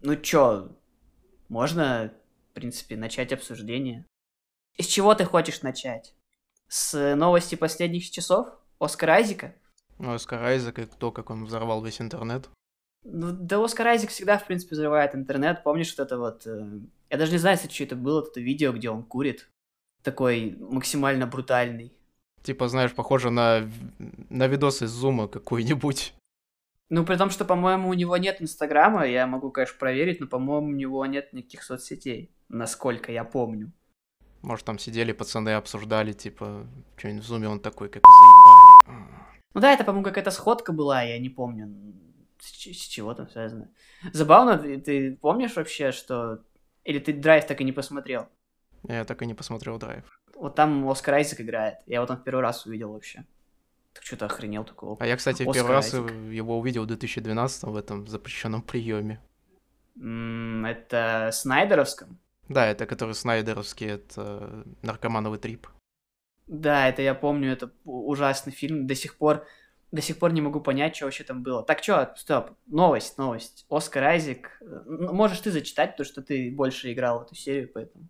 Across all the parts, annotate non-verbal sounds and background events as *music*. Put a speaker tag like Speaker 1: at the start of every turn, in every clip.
Speaker 1: Ну чё, можно, в принципе, начать обсуждение. Из чего ты хочешь начать? С новости последних часов? Оскар Айзека?
Speaker 2: Ну, Оскар Айзек и то, как он взорвал весь интернет.
Speaker 1: Ну, да Оскар Айзек всегда, в принципе, взрывает интернет. Помнишь вот это вот... Э... Я даже не знаю, если что это было, это видео, где он курит. Такой максимально брутальный.
Speaker 2: Типа, знаешь, похоже на, на видос из Зума какой-нибудь.
Speaker 1: Ну, при том, что, по-моему, у него нет Инстаграма, я могу, конечно, проверить, но, по-моему, у него нет никаких соцсетей, насколько я помню.
Speaker 2: Может, там сидели пацаны, обсуждали, типа, что-нибудь в зуме, он такой, как заебали.
Speaker 1: Ну да, это, по-моему, какая-то сходка была, я не помню, с, с чего там связано. Забавно, ты, ты помнишь вообще, что... Или ты драйв так и не посмотрел?
Speaker 2: Я так и не посмотрел драйв.
Speaker 1: Вот там Оскар Айзек играет. Я вот он в первый раз увидел вообще. Так что-то охренел такого.
Speaker 2: А я, кстати, Оскар первый раз его увидел в 2012 в этом запрещенном приеме.
Speaker 1: Это Снайдеровском?
Speaker 2: Да, это который Снайдеровский, это наркомановый трип.
Speaker 1: Да, это я помню, это ужасный фильм. До сих пор, до сих пор не могу понять, что вообще там было. Так, что, стоп, новость, новость. Оскар Айзек. Можешь ты зачитать, потому что ты больше играл в эту серию, поэтому.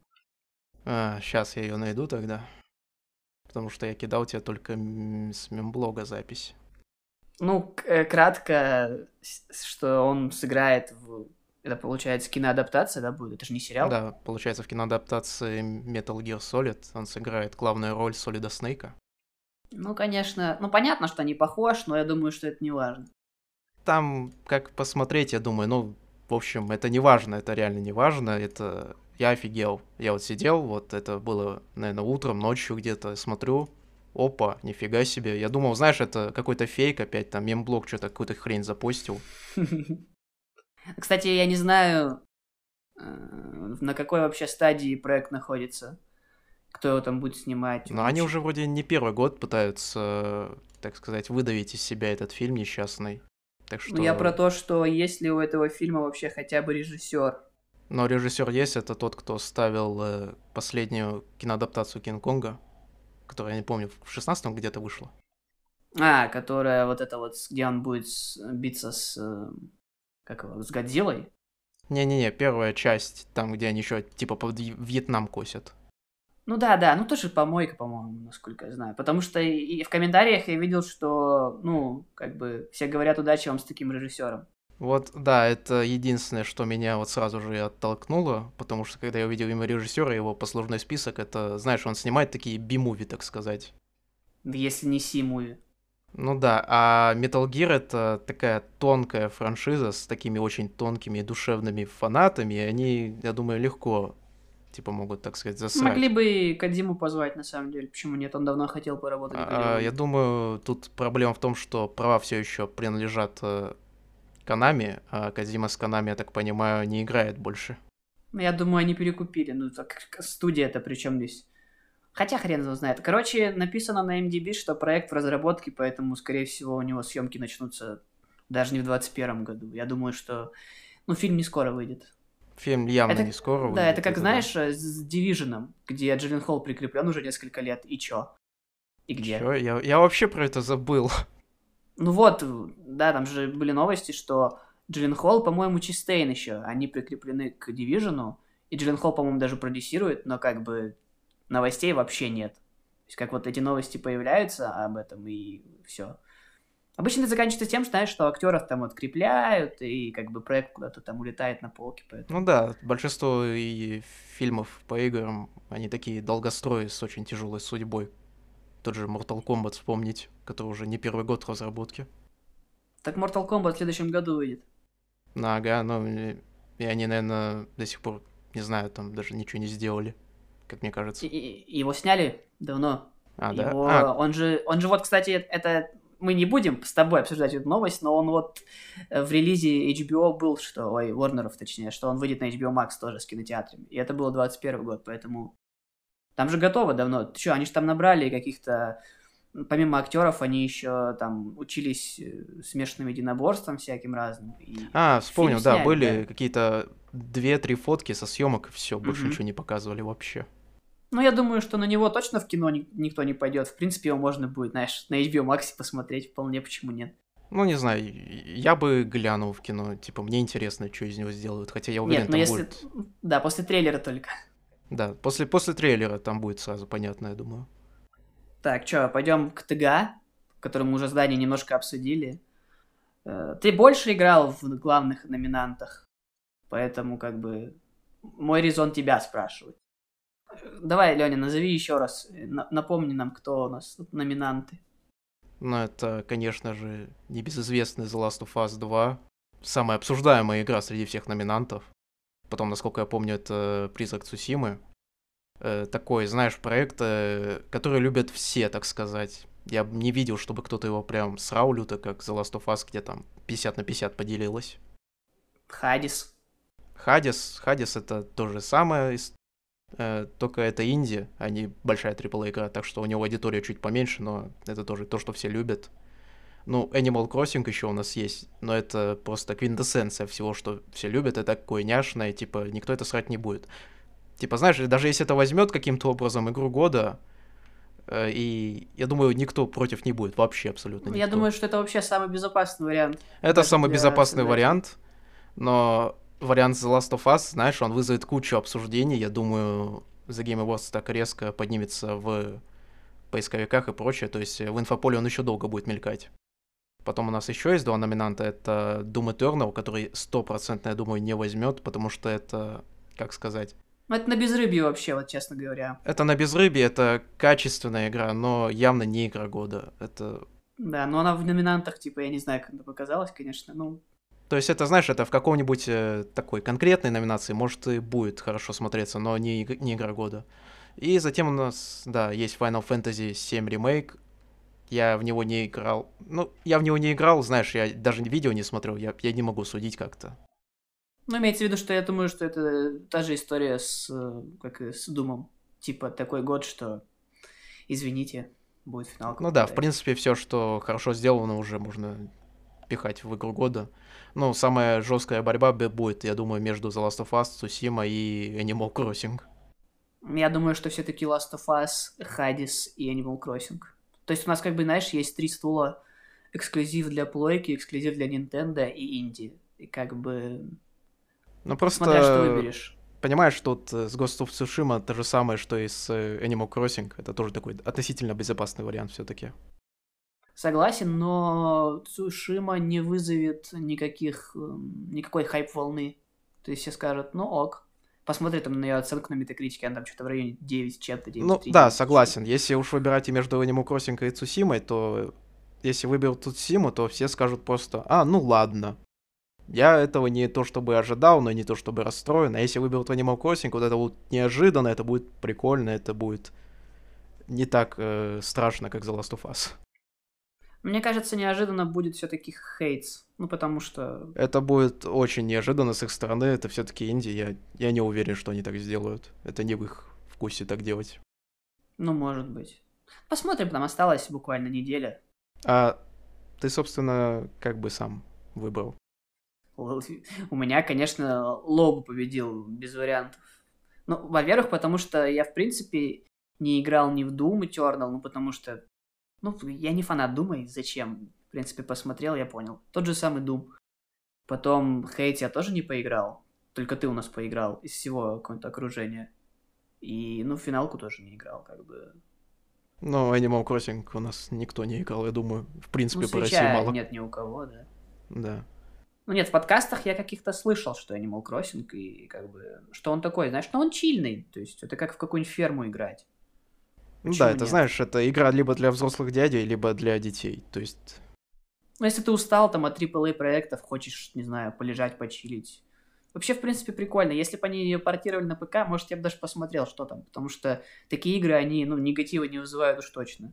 Speaker 2: А, сейчас я ее найду тогда. Потому что я кидал тебе только с мемблога запись.
Speaker 1: Ну, э, кратко, что он сыграет в... Это, получается, киноадаптация, да, будет? Это же не сериал?
Speaker 2: Да, получается, в киноадаптации Metal Gear Solid он сыграет главную роль Солида Снейка.
Speaker 1: Ну, конечно, ну, понятно, что не похож, но я думаю, что это не важно.
Speaker 2: Там, как посмотреть, я думаю, ну, в общем, это не важно, это реально не важно, это я офигел. Я вот сидел, вот это было, наверное, утром, ночью где-то, смотрю, опа, нифига себе. Я думал, знаешь, это какой-то фейк опять, там, мемблок что-то, какую-то хрень запостил. *laughs*
Speaker 1: Кстати, я не знаю, э, на какой вообще стадии проект находится. Кто его там будет снимать.
Speaker 2: Но они уже вроде не первый год пытаются, так сказать, выдавить из себя этот фильм несчастный. Так что...
Speaker 1: Ну, я про то, что есть ли у этого фильма вообще хотя бы режиссер.
Speaker 2: Но режиссер есть, это тот, кто ставил э, последнюю киноадаптацию Кинг-Конга, которая, я не помню, в 16-м где-то вышла.
Speaker 1: А, которая вот это вот, где он будет биться с, э, как его, с Годзиллой?
Speaker 2: Не-не-не, первая часть, там, где они еще типа под Вьетнам косят.
Speaker 1: Ну да, да, ну тоже помойка, по-моему, насколько я знаю. Потому что и в комментариях я видел, что, ну, как бы все говорят удачи вам с таким режиссером.
Speaker 2: Вот, да, это единственное, что меня вот сразу же оттолкнуло, потому что когда я увидел имя режиссера, его послужной список, это, знаешь, он снимает такие би-муви, так сказать.
Speaker 1: Если не си-муви.
Speaker 2: Ну да, а Metal Gear это такая тонкая франшиза с такими очень тонкими и душевными фанатами, и они, я думаю, легко типа могут, так сказать, засрать.
Speaker 1: Могли бы и Кадиму позвать, на самом деле. Почему нет? Он давно хотел поработать.
Speaker 2: А, я думаю, тут проблема в том, что права все еще принадлежат э, Канами, а Казима с Канами, я так понимаю, не играет больше.
Speaker 1: Ну, я думаю, они перекупили. Ну, так студия это причем здесь. Хотя хрен его знает. Короче, написано на MDB, что проект в разработке, поэтому, скорее всего, у него съемки начнутся даже не в 2021 году. Я думаю, что ну, фильм не скоро выйдет.
Speaker 2: Фильм явно это, не скоро выйдет.
Speaker 1: Да, это как, это знаешь, да. с Дивиженом, где Джиллен Холл прикреплен уже несколько лет, и чё? И где?
Speaker 2: Чё? Я, я вообще про это забыл.
Speaker 1: Ну вот, да, там же были новости, что Джиллен Холл, по-моему, Чистейн еще, они прикреплены к Дивижену, и Джиллен Холл, по-моему, даже продюсирует, но как бы новостей вообще нет. То есть как вот эти новости появляются об этом, и все. Обычно это заканчивается тем, что, знаешь, что актеров там открепляют, и как бы проект куда-то там улетает на полке. Поэтому...
Speaker 2: Ну да, большинство и фильмов по играм, они такие долгострои с очень тяжелой судьбой тот же Mortal Kombat вспомнить, который уже не первый год разработки.
Speaker 1: Так Mortal Kombat в следующем году выйдет.
Speaker 2: Ну, ага, ну, и они, наверное, до сих пор, не знаю, там даже ничего не сделали, как мне кажется. И,
Speaker 1: и, его сняли давно.
Speaker 2: А, да?
Speaker 1: Его,
Speaker 2: а.
Speaker 1: Он, же, он же вот, кстати, это мы не будем с тобой обсуждать эту новость, но он вот э, в релизе HBO был, что, ой, Warner'ов точнее, что он выйдет на HBO Max тоже с кинотеатрами. И это было 21 год, поэтому там же готово давно. Ты что, они же там набрали каких-то... Помимо актеров, они еще там учились э, смешанным единоборством всяким разным. И
Speaker 2: а, вспомнил, да, сняли, были да. какие-то две-три фотки со съемок, и все, больше угу. ничего не показывали вообще.
Speaker 1: Ну, я думаю, что на него точно в кино ни- никто не пойдет. В принципе, его можно будет, знаешь, на HBO Max посмотреть вполне, почему нет.
Speaker 2: Ну, не знаю, я бы глянул в кино. Типа, мне интересно, что из него сделают. Хотя я уверен,
Speaker 1: Нет, но
Speaker 2: там
Speaker 1: если...
Speaker 2: будет...
Speaker 1: Да, после трейлера только.
Speaker 2: Да, после, после трейлера там будет сразу понятно, я думаю.
Speaker 1: Так, что, пойдем к ТГА, который мы уже здание немножко обсудили. Э, Ты больше играл в главных номинантах, поэтому как бы мой резон тебя спрашивать. Давай, Леня, назови еще раз, э, на- напомни нам, кто у нас тут номинанты.
Speaker 2: Ну, это, конечно же, небезызвестный The Last of Us 2. Самая обсуждаемая игра среди всех номинантов. Потом, насколько я помню, это Призрак Цусимы. Э, такой, знаешь, проект, э, который любят все, так сказать. Я не видел, чтобы кто-то его прям срал люто, как The Last of Us, где там 50 на 50 поделилось.
Speaker 1: Хадис.
Speaker 2: Хадис, Хадис это то же самое, э, только это инди, а не большая AAA игра, так что у него аудитория чуть поменьше, но это тоже то, что все любят. Ну, Animal Crossing еще у нас есть, но это просто квинтэссенция всего, что все любят, это такое няшное, типа, никто это срать не будет. Типа, знаешь, даже если это возьмет каким-то образом игру года, э, и я думаю, никто против не будет, вообще абсолютно никто.
Speaker 1: Я думаю, что это вообще самый безопасный вариант.
Speaker 2: Это самый безопасный
Speaker 1: создателей.
Speaker 2: вариант, но вариант The Last of Us, знаешь, он вызовет кучу обсуждений. Я думаю, The Game Awards так резко поднимется в поисковиках и прочее, то есть в инфополе он еще долго будет мелькать. Потом у нас еще есть два номинанта, это Doom Eternal, который стопроцентно, я думаю, не возьмет, потому что это, как сказать,
Speaker 1: это на безрыбье вообще, вот честно говоря.
Speaker 2: это на безрыбье, это качественная игра, но явно не игра года. Это
Speaker 1: Да, но она в номинантах, типа, я не знаю, как это показалось, конечно, ну...
Speaker 2: То есть это, знаешь, это в каком-нибудь э, такой конкретной номинации, может, и будет хорошо смотреться, но не, не игра года. И затем у нас, да, есть Final Fantasy 7 ремейк. Я в него не играл. Ну, я в него не играл, знаешь, я даже видео не смотрел, я, я не могу судить как-то.
Speaker 1: Ну, имеется в виду, что я думаю, что это та же история с, как и с Думом. Типа, такой год, что, извините, будет финал.
Speaker 2: Ну да, в принципе, все, что хорошо сделано, уже можно пихать в игру года. Ну, самая жесткая борьба будет, я думаю, между The Last of Us, Tsushima и Animal Crossing.
Speaker 1: Я думаю, что все-таки Last of Us, Hades и Animal Crossing. То есть у нас, как бы, знаешь, есть три стула. Эксклюзив для плойки, эксклюзив для Nintendo и инди. И как бы...
Speaker 2: Ну, просто...
Speaker 1: Смотря что выберешь.
Speaker 2: Понимаешь, тут э, с Ghost of Tsushima то же самое, что и с э, Animal Crossing. Это тоже такой относительно безопасный вариант все-таки.
Speaker 1: Согласен, но Цушима не вызовет никаких, эм, никакой хайп-волны. То есть все скажут, ну ок. Посмотри там на ее оценку на метакритике, она там что-то в районе 9 чем-то, 9
Speaker 2: Ну, да, согласен. Если уж выбирать между Animal Crossing и Цусимой, то если выберут Цусиму, то все скажут просто, а, ну ладно. Я этого не то чтобы ожидал, но и не то чтобы расстроен. А если выберут Animal Crossing, вот это вот неожиданно, это будет прикольно, это будет не так э, страшно, как The Last of Us.
Speaker 1: Мне кажется, неожиданно будет все-таки хейтс. Ну, потому что...
Speaker 2: Это будет очень неожиданно с их стороны, это все-таки инди, я, я не уверен, что они так сделают. Это не в их вкусе так делать.
Speaker 1: Ну, может быть. Посмотрим, там осталась буквально неделя.
Speaker 2: А ты, собственно, как бы сам выбрал?
Speaker 1: У меня, конечно, Логу победил без вариантов. Ну, во-первых, потому что я, в принципе, не играл ни в Doom Eternal, ну, потому что... Ну, я не фанат Дума, и зачем? В принципе, посмотрел, я понял. Тот же самый Doom. Потом Хейт я тоже не поиграл. Только ты у нас поиграл из всего какого-то окружения. И, ну, финалку тоже не играл, как бы.
Speaker 2: Ну, Animal Crossing у нас никто не играл, я думаю. В принципе,
Speaker 1: Ну,
Speaker 2: по России мало.
Speaker 1: нет ни у кого, да.
Speaker 2: Да.
Speaker 1: Ну нет, в подкастах я каких-то слышал, что Animal Crossing, и как бы, что он такой, знаешь, но он чильный, то есть это как в какую-нибудь ферму играть.
Speaker 2: Ну да, это
Speaker 1: нет?
Speaker 2: знаешь, это игра либо для взрослых дядей, либо для детей. То есть,
Speaker 1: Ну если ты устал там от AAA проектов, хочешь, не знаю, полежать, почилить. Вообще, в принципе, прикольно. Если бы они ее портировали на ПК, может, я бы даже посмотрел, что там. Потому что такие игры, они, ну, негатива не вызывают уж точно.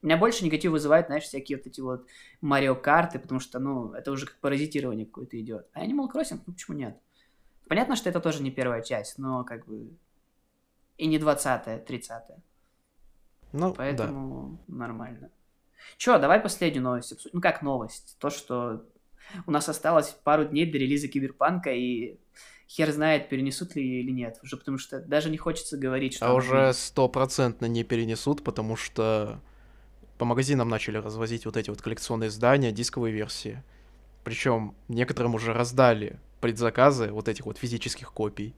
Speaker 1: У меня больше негатив вызывает, знаешь, всякие вот эти вот Марио карты, потому что, ну, это уже как паразитирование какое-то идет. А Animal Crossing, ну, почему нет? Понятно, что это тоже не первая часть, но как бы и не двадцатая, тридцатая.
Speaker 2: Ну, да.
Speaker 1: Поэтому нормально. Че, давай последнюю новость обсудим. Ну как новость? То, что у нас осталось пару дней до релиза Киберпанка, и хер знает, перенесут ли или нет. Уже потому что даже не хочется говорить, что...
Speaker 2: А уже стопроцентно не перенесут, потому что по магазинам начали развозить вот эти вот коллекционные издания, дисковые версии. Причем некоторым уже раздали предзаказы вот этих вот физических копий.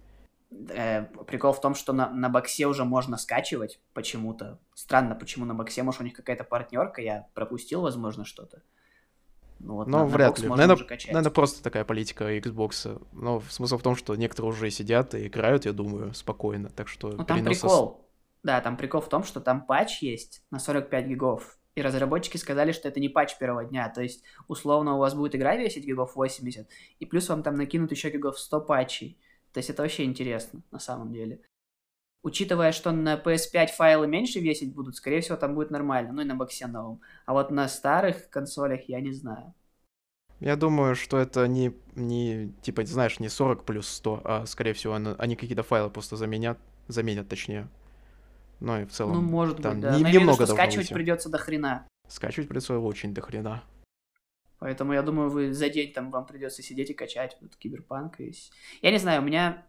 Speaker 1: Э, прикол в том, что на, на боксе уже можно скачивать почему-то. Странно, почему на боксе, может, у них какая-то партнерка, я пропустил, возможно, что-то.
Speaker 2: Ну, вот Но на, вряд на ли. Наверное, наверное, просто такая политика Xbox. Но смысл в том, что некоторые уже сидят и играют, я думаю, спокойно. Так что
Speaker 1: ну, там переноса... прикол. Да, там прикол в том, что там патч есть на 45 гигов. И разработчики сказали, что это не патч первого дня. То есть, условно, у вас будет игра весить гигов 80, и плюс вам там накинут еще гигов 100 патчей. То есть это вообще интересно, на самом деле. Учитывая, что на PS5 файлы меньше весить будут, скорее всего, там будет нормально. Ну и на боксе новом. А вот на старых консолях я не знаю.
Speaker 2: Я думаю, что это не, не типа, знаешь, не 40 плюс 100, а, скорее всего, они какие-то файлы просто заменят, заменят, точнее. Ну и в целом...
Speaker 1: Ну, может там быть, да. Не, немного виду, скачивать придется до хрена.
Speaker 2: Скачивать придется очень до хрена.
Speaker 1: Поэтому я думаю, вы за день там вам придется сидеть и качать вот, киберпанк. И... Я не знаю, у меня...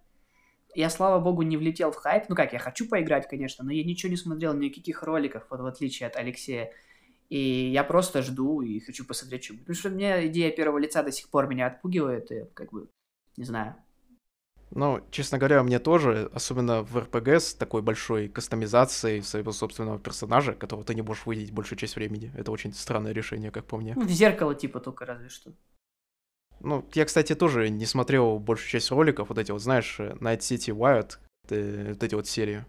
Speaker 1: Я, слава богу, не влетел в хайп. Ну как, я хочу поиграть, конечно, но я ничего не смотрел, никаких роликов, вот в отличие от Алексея. И я просто жду и хочу посмотреть, что Потому что мне идея первого лица до сих пор меня отпугивает, и как бы, не знаю.
Speaker 2: Ну, честно говоря, мне тоже, особенно в РПГ с такой большой кастомизацией своего собственного персонажа, которого ты не можешь выделить большую часть времени. Это очень странное решение, как по мне.
Speaker 1: Ну, в зеркало типа только разве что.
Speaker 2: Ну, я, кстати, тоже не смотрел большую часть роликов, вот эти вот, знаешь, Night City Wild, э, вот эти вот серии.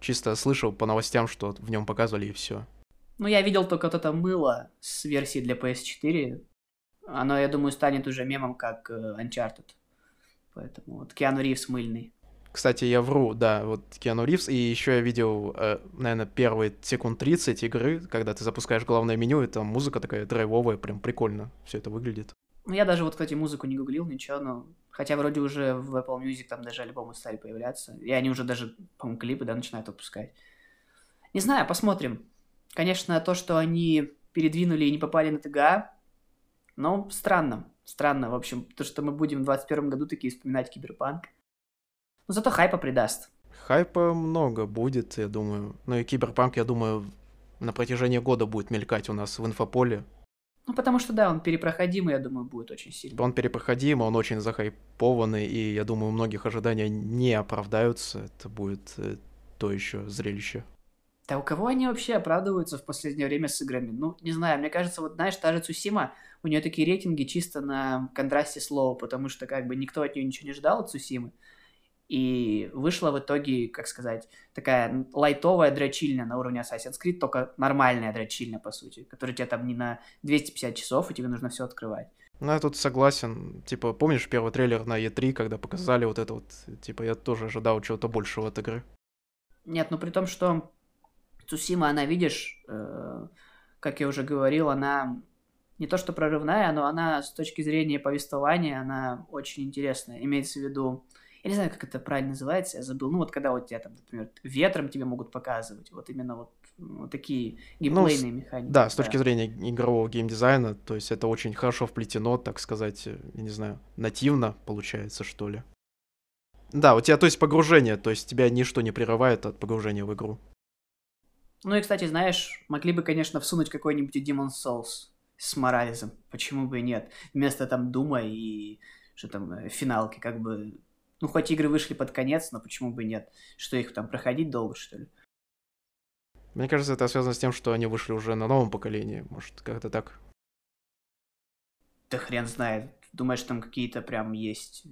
Speaker 2: Чисто слышал по новостям, что в нем показывали и все.
Speaker 1: Ну, я видел только вот это мыло с версии для PS4. Оно, я думаю, станет уже мемом, как э, Uncharted. Поэтому вот Киану Ривз мыльный.
Speaker 2: Кстати, я вру, да, вот Киану Ривз, и еще я видел, э, наверное, первые секунд 30 игры, когда ты запускаешь главное меню, и там музыка такая драйвовая, прям прикольно все это выглядит.
Speaker 1: Ну, я даже вот, кстати, музыку не гуглил, ничего, но... Хотя вроде уже в Apple Music там даже альбомы стали появляться, и они уже даже, по-моему, клипы, да, начинают выпускать. Не знаю, посмотрим. Конечно, то, что они передвинули и не попали на TGA, но странно. Странно, в общем, то, что мы будем в 2021 году такие вспоминать Киберпанк. Но зато хайпа придаст.
Speaker 2: Хайпа много будет, я думаю. Ну и Киберпанк, я думаю, на протяжении года будет мелькать у нас в инфополе.
Speaker 1: Ну, потому что, да, он перепроходимый, я думаю, будет очень сильно.
Speaker 2: Он перепроходимый, он очень захайпованный, и я думаю, у многих ожидания не оправдаются. Это будет э, то еще зрелище.
Speaker 1: Да у кого они вообще оправдываются в последнее время с играми? Ну, не знаю, мне кажется, вот знаешь, та же Цусима, у нее такие рейтинги чисто на контрасте слова, потому что как бы никто от нее ничего не ждал от Цусимы. И вышла в итоге, как сказать, такая лайтовая дрочильня на уровне Assassin's Creed, только нормальная дрочильня, по сути, которая тебе там не на 250 часов, и тебе нужно все открывать.
Speaker 2: Ну, я тут согласен. Типа, помнишь первый трейлер на E3, когда показали вот это вот? Типа, я тоже ожидал чего-то большего от игры.
Speaker 1: Нет, ну при том, что Цусима, она, видишь, э, как я уже говорил, она не то что прорывная, но она с точки зрения повествования, она очень интересная. Имеется в виду, я не знаю, как это правильно называется, я забыл. Ну вот когда вот тебя там, например, ветром тебе могут показывать, вот именно вот, вот такие геймплейные ну, механики.
Speaker 2: Да, с точки да. зрения игрового геймдизайна, то есть это очень хорошо вплетено, так сказать, я не знаю, нативно получается, что ли. Да, у тебя, то есть, погружение, то есть тебя ничто не прерывает от погружения в игру.
Speaker 1: Ну и, кстати, знаешь, могли бы, конечно, всунуть какой-нибудь Demon Souls с Морализом. Почему бы и нет? Вместо там Дума и что там, э, финалки, как бы... Ну, хоть игры вышли под конец, но почему бы и нет? Что их там проходить долго, что ли?
Speaker 2: Мне кажется, это связано с тем, что они вышли уже на новом поколении. Может, как-то так.
Speaker 1: Да хрен знает. Думаешь, там какие-то прям есть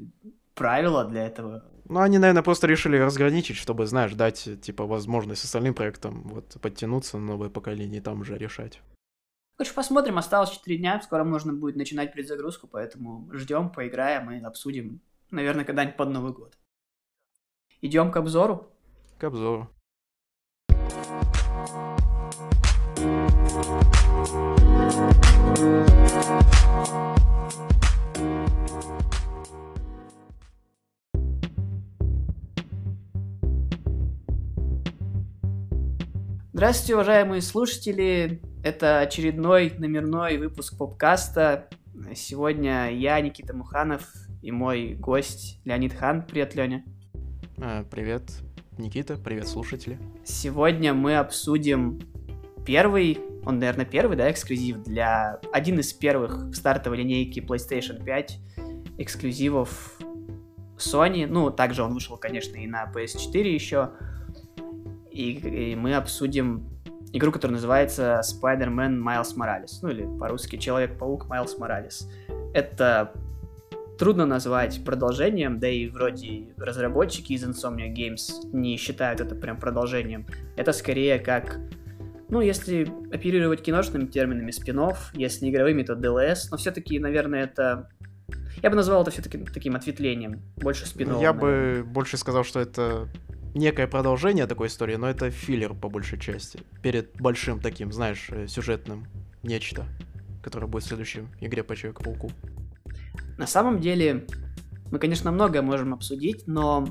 Speaker 1: правила для этого.
Speaker 2: Ну, они, наверное, просто решили разграничить, чтобы, знаешь, дать, типа, возможность остальным проектам вот подтянуться на новое поколение и там уже решать.
Speaker 1: Короче, посмотрим, осталось 4 дня, скоро можно будет начинать предзагрузку, поэтому ждем, поиграем и обсудим, наверное, когда-нибудь под Новый год. Идем к обзору?
Speaker 2: К обзору.
Speaker 1: Здравствуйте, уважаемые слушатели. Это очередной номерной выпуск попкаста. Сегодня я, Никита Муханов, и мой гость Леонид Хан. Привет, Леня.
Speaker 2: А, привет, Никита. Привет, слушатели.
Speaker 1: Сегодня мы обсудим первый он, наверное, первый, да, эксклюзив для... Один из первых в стартовой линейке PlayStation 5 эксклюзивов Sony. Ну, также он вышел, конечно, и на PS4 еще. И, и мы обсудим игру, которая называется Spider-Man Miles Morales. Ну, или по-русски Человек-паук Miles Morales. Это трудно назвать продолжением, да и вроде разработчики из Insomnia Games не считают это прям продолжением. Это скорее как ну, если оперировать киношными терминами спинов, если игровыми, то DLS, но все-таки, наверное, это... Я бы назвал это все-таки таким ответвлением, больше спинов.
Speaker 2: Я наверное. бы больше сказал, что это некое продолжение такой истории, но это филлер по большей части. Перед большим таким, знаешь, э, сюжетным нечто, которое будет в следующем игре по Человеку-пауку.
Speaker 1: На самом деле, мы, конечно, многое можем обсудить, но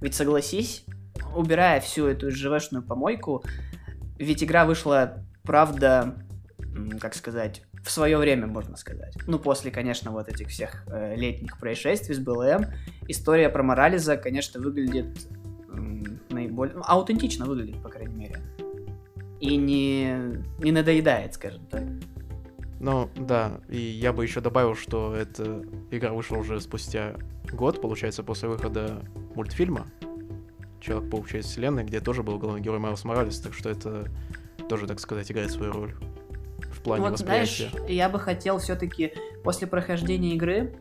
Speaker 1: ведь согласись, убирая всю эту ЖВшную помойку, ведь игра вышла, правда, как сказать, в свое время, можно сказать. Ну, после, конечно, вот этих всех э, летних происшествий с БЛМ, история про Морализа, конечно, выглядит наиболее... Ну, аутентично выглядит, по крайней мере. И не, не надоедает, скажем так.
Speaker 2: Ну, да, и я бы еще добавил, что эта игра вышла уже спустя год, получается, после выхода мультфильма, Человек-паук через вселенной, где тоже был главный герой Майлз Моралес, так что это тоже, так сказать, играет свою роль в плане вот, восприятия.
Speaker 1: Знаешь, я бы хотел все-таки после прохождения игры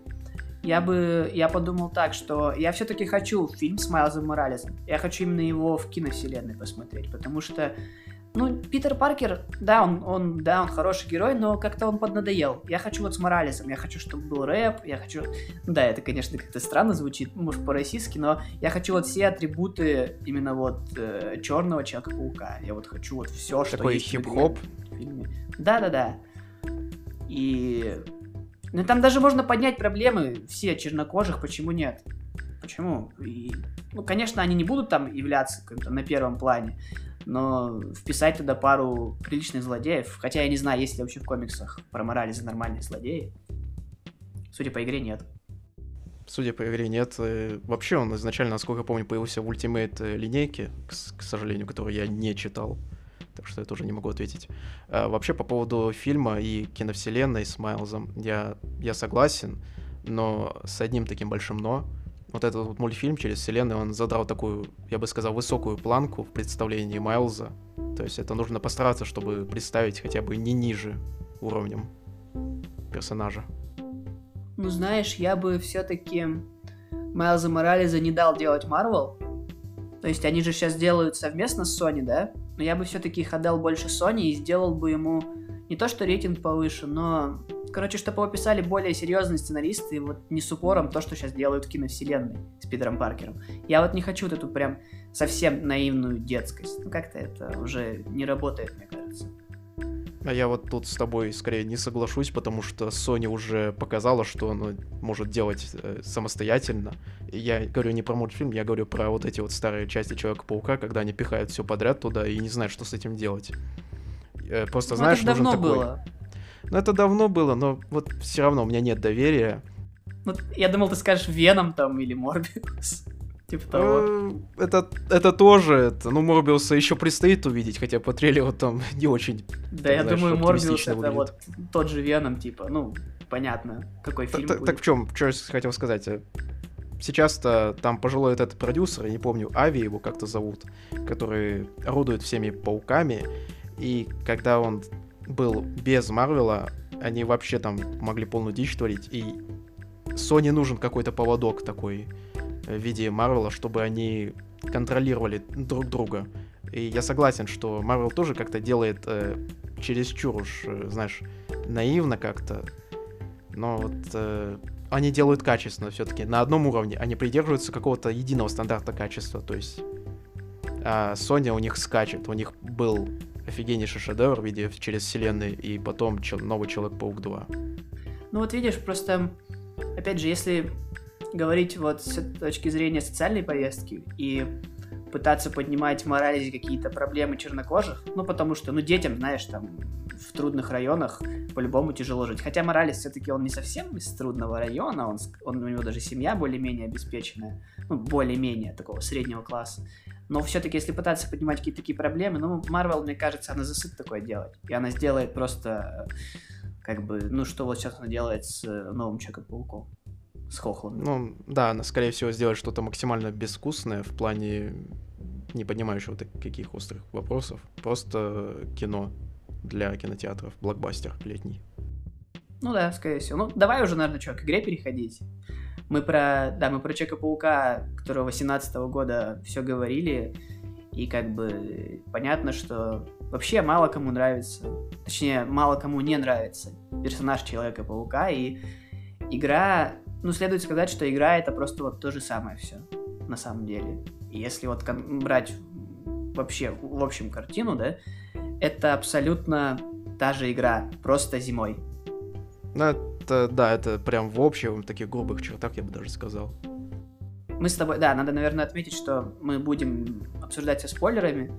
Speaker 1: я бы, я подумал так, что я все-таки хочу фильм с Майлзом Моралесом. Я хочу именно его в киновселенной посмотреть, потому что ну, Питер Паркер, да, он, он, да, он хороший герой, но как-то он поднадоел. Я хочу вот с Моралесом, я хочу, чтобы был рэп, я хочу... Да, это, конечно, как-то странно звучит, может, по-российски, но я хочу вот все атрибуты именно вот э, черного Человека-паука. Я вот хочу вот все, что
Speaker 2: Такой хип-хоп?
Speaker 1: В фильме. Да-да-да. И... Ну, там даже можно поднять проблемы все чернокожих, почему нет? Почему? И, ну, конечно, они не будут там являться на первом плане, но вписать туда пару приличных злодеев, хотя я не знаю, есть ли вообще в комиксах про морали за нормальные злодеи. Судя по игре, нет.
Speaker 2: Судя по игре, нет. Э, вообще он изначально, насколько я помню, появился в ультимейт э, линейке, к, к сожалению, которую я не читал. Так что я тоже не могу ответить. А, вообще, по поводу фильма и киновселенной с Майлзом, я, я согласен, но с одним таким большим но — вот этот вот мультфильм через вселенную, он задрал такую, я бы сказал, высокую планку в представлении Майлза. То есть это нужно постараться, чтобы представить хотя бы не ниже уровнем персонажа.
Speaker 1: Ну, знаешь, я бы все-таки Майлза Морализа не дал делать Марвел. То есть они же сейчас делают совместно с Sony, да? Но я бы все-таки их отдал больше Sony и сделал бы ему не то что рейтинг повыше, но Короче, чтобы его писали более серьезные сценаристы, вот не с упором то, что сейчас делают в киновселенной с Питером Паркером. Я вот не хочу вот эту прям совсем наивную детскость. Ну, как-то это уже не работает, мне кажется.
Speaker 2: А я вот тут с тобой скорее не соглашусь, потому что Sony уже показала, что она может делать э, самостоятельно. Я говорю не про мультфильм, я говорю про вот эти вот старые части Человека-паука, когда они пихают все подряд туда и не знают, что с этим делать. Э, просто ну, знаешь, это
Speaker 1: давно
Speaker 2: такой...
Speaker 1: было.
Speaker 2: Ну, это давно было, но вот все равно у меня нет доверия.
Speaker 1: Ну, я думал, ты скажешь Веном там или Морбиус. Типа того.
Speaker 2: Э, это, это тоже, это, ну, Морбиуса еще предстоит увидеть, хотя по трейлеру там *laughs* не очень.
Speaker 1: Да, я думаю, Морбиус это вот тот же Веном, типа, ну, понятно, какой фильм
Speaker 2: Так, так в чем, что я хотел сказать? Сейчас-то там пожилой этот продюсер, я не помню, Ави его как-то зовут, который орудует всеми пауками, и когда он был без Марвела, они вообще там могли полную дичь творить, и Sony нужен какой-то поводок такой в виде Марвела, чтобы они контролировали друг друга. И я согласен, что Марвел тоже как-то делает э, чересчур уж, э, знаешь, наивно как-то. Но вот э, они делают качественно все-таки. На одном уровне. Они придерживаются какого-то единого стандарта качества. То есть а Sony у них скачет. У них был офигеннейший шедевр в виде через вселенной, и потом новый Человек-паук 2.
Speaker 1: Ну вот видишь, просто, опять же, если говорить вот с точки зрения социальной повестки и пытаться поднимать морали какие-то проблемы чернокожих, ну потому что, ну детям, знаешь, там в трудных районах по-любому тяжело жить. Хотя Моралес все-таки он не совсем из трудного района, он, он, у него даже семья более-менее обеспеченная, ну, более-менее такого среднего класса. Но все-таки, если пытаться поднимать какие-то такие проблемы, ну, Марвел, мне кажется, она засыт такое делать. И она сделает просто, как бы, ну, что вот сейчас она делает с э, новым Человеком-пауком. С Хохландом.
Speaker 2: Ну, да, она, скорее всего, сделает что-то максимально безвкусное в плане не поднимающего таких острых вопросов. Просто кино для кинотеатров, блокбастер летний.
Speaker 1: Ну да, скорее всего. Ну, давай уже, наверное, что, к игре переходить. Мы про, да, мы про Человека-паука, которого 18 года все говорили, и как бы понятно, что вообще мало кому нравится, точнее, мало кому не нравится персонаж Человека-паука, и игра, ну, следует сказать, что игра это просто вот то же самое все, на самом деле. Если вот брать вообще в общем картину, да, это абсолютно та же игра, просто зимой.
Speaker 2: Ну, это, да, это прям в общем, таких грубых чертах, я бы даже сказал.
Speaker 1: Мы с тобой, да, надо, наверное, отметить, что мы будем обсуждать со спойлерами,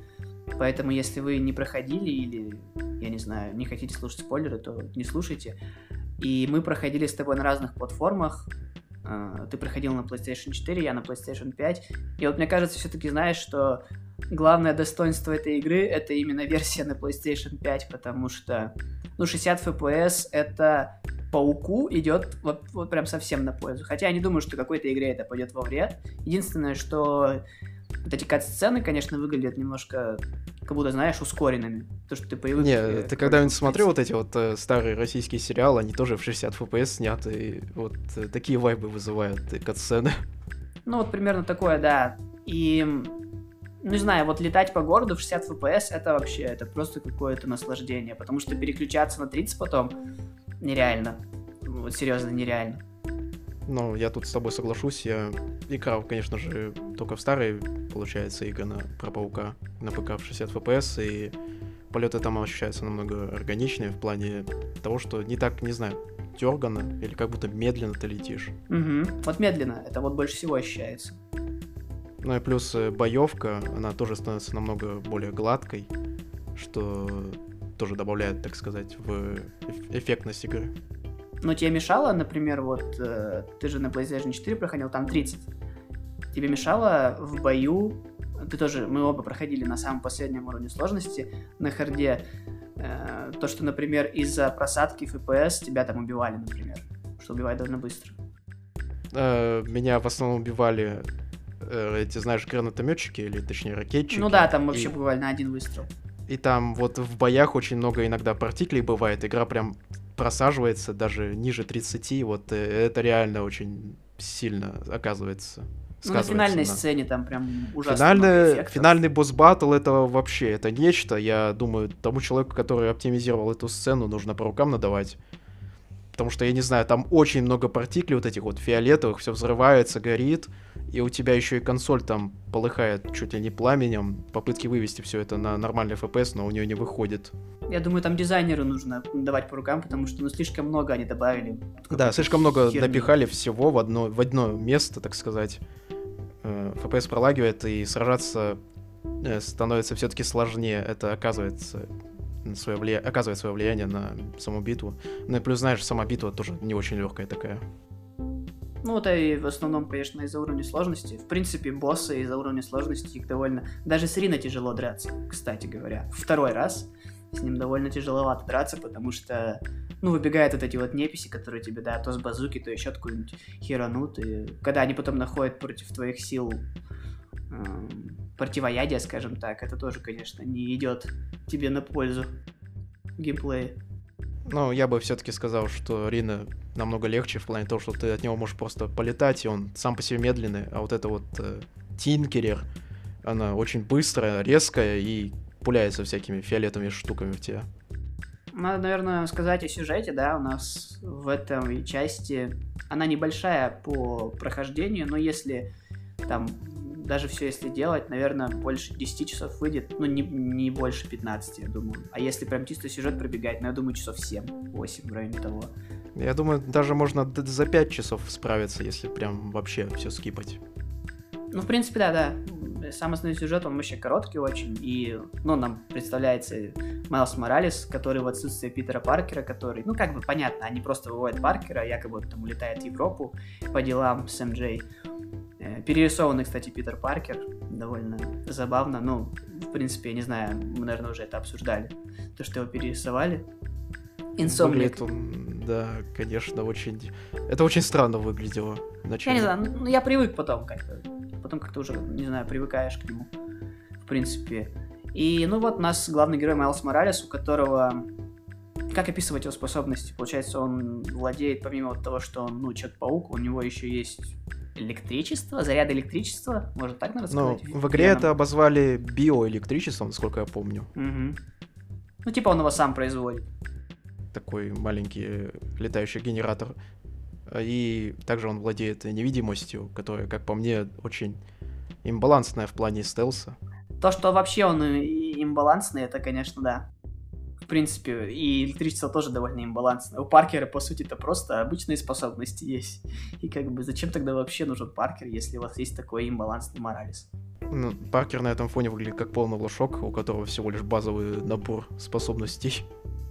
Speaker 1: поэтому если вы не проходили или, я не знаю, не хотите слушать спойлеры, то не слушайте. И мы проходили с тобой на разных платформах, а, ты проходил на PlayStation 4, я на PlayStation 5. И вот мне кажется, все-таки знаешь, что главное достоинство этой игры это именно версия на PlayStation 5, потому что ну, 60 FPS это пауку идет вот, вот прям совсем на пользу. Хотя я не думаю, что какой-то игре это пойдет во вред. Единственное, что вот эти кат-сцены, конечно, выглядят немножко, как будто, знаешь, ускоренными. То, что ты привык...
Speaker 2: Не, ты когда-нибудь смотрел вот эти вот э, старые российские сериалы, они тоже в 60 FPS сняты, и вот э, такие вайбы вызывают кат-сцены.
Speaker 1: Ну, вот примерно такое, да. И, ну, не знаю, вот летать по городу в 60 FPS, это вообще, это просто какое-то наслаждение, потому что переключаться на 30 потом нереально. Вот серьезно, нереально.
Speaker 2: Ну, я тут с тобой соглашусь. Я играл, конечно же, только в старые, получается, игры на, про паука на ПК в 60 FPS, и полеты там ощущаются намного органичнее в плане того, что не так, не знаю, дергано или как будто медленно ты летишь.
Speaker 1: Угу. Вот медленно, это вот больше всего ощущается.
Speaker 2: Ну и плюс э, боевка, она тоже становится намного более гладкой, что тоже добавляет, так сказать, в эффектность игры.
Speaker 1: Но тебе мешало, например, вот э, ты же на PlayStation 4 проходил, там 30. Тебе мешало в бою, ты тоже, мы оба проходили на самом последнем уровне сложности, на харде, э, то, что, например, из-за просадки FPS тебя там убивали, например, что убивать довольно быстро.
Speaker 2: Э, меня в основном убивали э, эти, знаешь, гранатометчики, или точнее ракетчики.
Speaker 1: Ну да, там вообще и... буквально один выстрел.
Speaker 2: И там вот в боях очень много иногда партиклей бывает. Игра прям просаживается даже ниже 30. Вот э, это реально очень сильно оказывается.
Speaker 1: Ну, на финальной на... сцене там прям ужасно
Speaker 2: Финальный, финальный босс-баттл это вообще, это нечто. Я думаю, тому человеку, который оптимизировал эту сцену, нужно по рукам надавать. Потому что, я не знаю, там очень много партиклей вот этих вот фиолетовых, все взрывается, горит и у тебя еще и консоль там полыхает чуть ли не пламенем, попытки вывести все это на нормальный FPS, но у нее не выходит.
Speaker 1: Я думаю, там дизайнеру нужно давать по рукам, потому что ну слишком много они добавили.
Speaker 2: Да, слишком много херни. напихали всего в одно, в одно место, так сказать. FPS э, пролагивает, и сражаться э, становится все-таки сложнее. Это оказывается свое влия... оказывает свое влияние на саму битву. Ну и плюс, знаешь, сама битва тоже не очень легкая такая.
Speaker 1: Ну, это и в основном, конечно, из-за уровня сложности. В принципе, боссы из-за уровня сложности их довольно... Даже с Рина тяжело драться, кстати говоря. Второй раз с ним довольно тяжеловато драться, потому что, ну, выбегают вот эти вот неписи, которые тебе, да, то с базуки, то еще откуда-нибудь херанут, и когда они потом находят против твоих сил э, противоядие, скажем так, это тоже, конечно, не идет тебе на пользу геймплея.
Speaker 2: Ну, я бы все-таки сказал, что Рина намного легче в плане того, что ты от него можешь просто полетать, и он сам по себе медленный, а вот это вот э, Тинкерер, она очень быстрая, резкая и пуляется всякими фиолетовыми штуками в тебя.
Speaker 1: Надо, наверное, сказать о сюжете, да, у нас в этой части она небольшая по прохождению, но если там даже все если делать, наверное, больше 10 часов выйдет, ну, не, не больше 15, я думаю. А если прям чисто сюжет пробегать, ну, я думаю, часов 7-8 в районе того.
Speaker 2: Я думаю, даже можно за 5 часов справиться, если прям вообще все скипать.
Speaker 1: Ну, в принципе, да, да. Сам основной сюжет, он вообще короткий очень, и, ну, нам представляется Майлз Моралес, который в отсутствие Питера Паркера, который, ну, как бы понятно, они просто выводят Паркера, якобы он там улетает в Европу по делам с МД. Перерисованный, кстати, Питер Паркер, довольно забавно. Ну, в принципе, я не знаю, мы, наверное, уже это обсуждали. То, что его перерисовали.
Speaker 2: Инсомник. Он, да, конечно, очень... Это очень странно выглядело.
Speaker 1: Вначале. Я не знаю, ну я привык потом как-то. Потом как-то уже, не знаю, привыкаешь к нему. В принципе. И, ну вот, у нас главный герой Майлз Моралес, у которого как описывать его способности? Получается, он владеет, помимо того, что он, ну, Человек-паук, у него еще есть электричество, заряд электричества, может так, наверное,
Speaker 2: ну, сказать? Ну, в игре это обозвали биоэлектричеством, насколько я помню.
Speaker 1: Угу. Ну, типа он его сам производит.
Speaker 2: Такой маленький летающий генератор. И также он владеет невидимостью, которая, как по мне, очень имбалансная в плане стелса.
Speaker 1: То, что вообще он имбалансный, это, конечно, да принципе, и электричество тоже довольно имбалансное. У Паркера, по сути, это просто обычные способности есть. И как бы зачем тогда вообще нужен Паркер, если у вас есть такой имбалансный Моралес?
Speaker 2: Ну, Паркер на этом фоне выглядит как полный лошок, у которого всего лишь базовый набор способностей.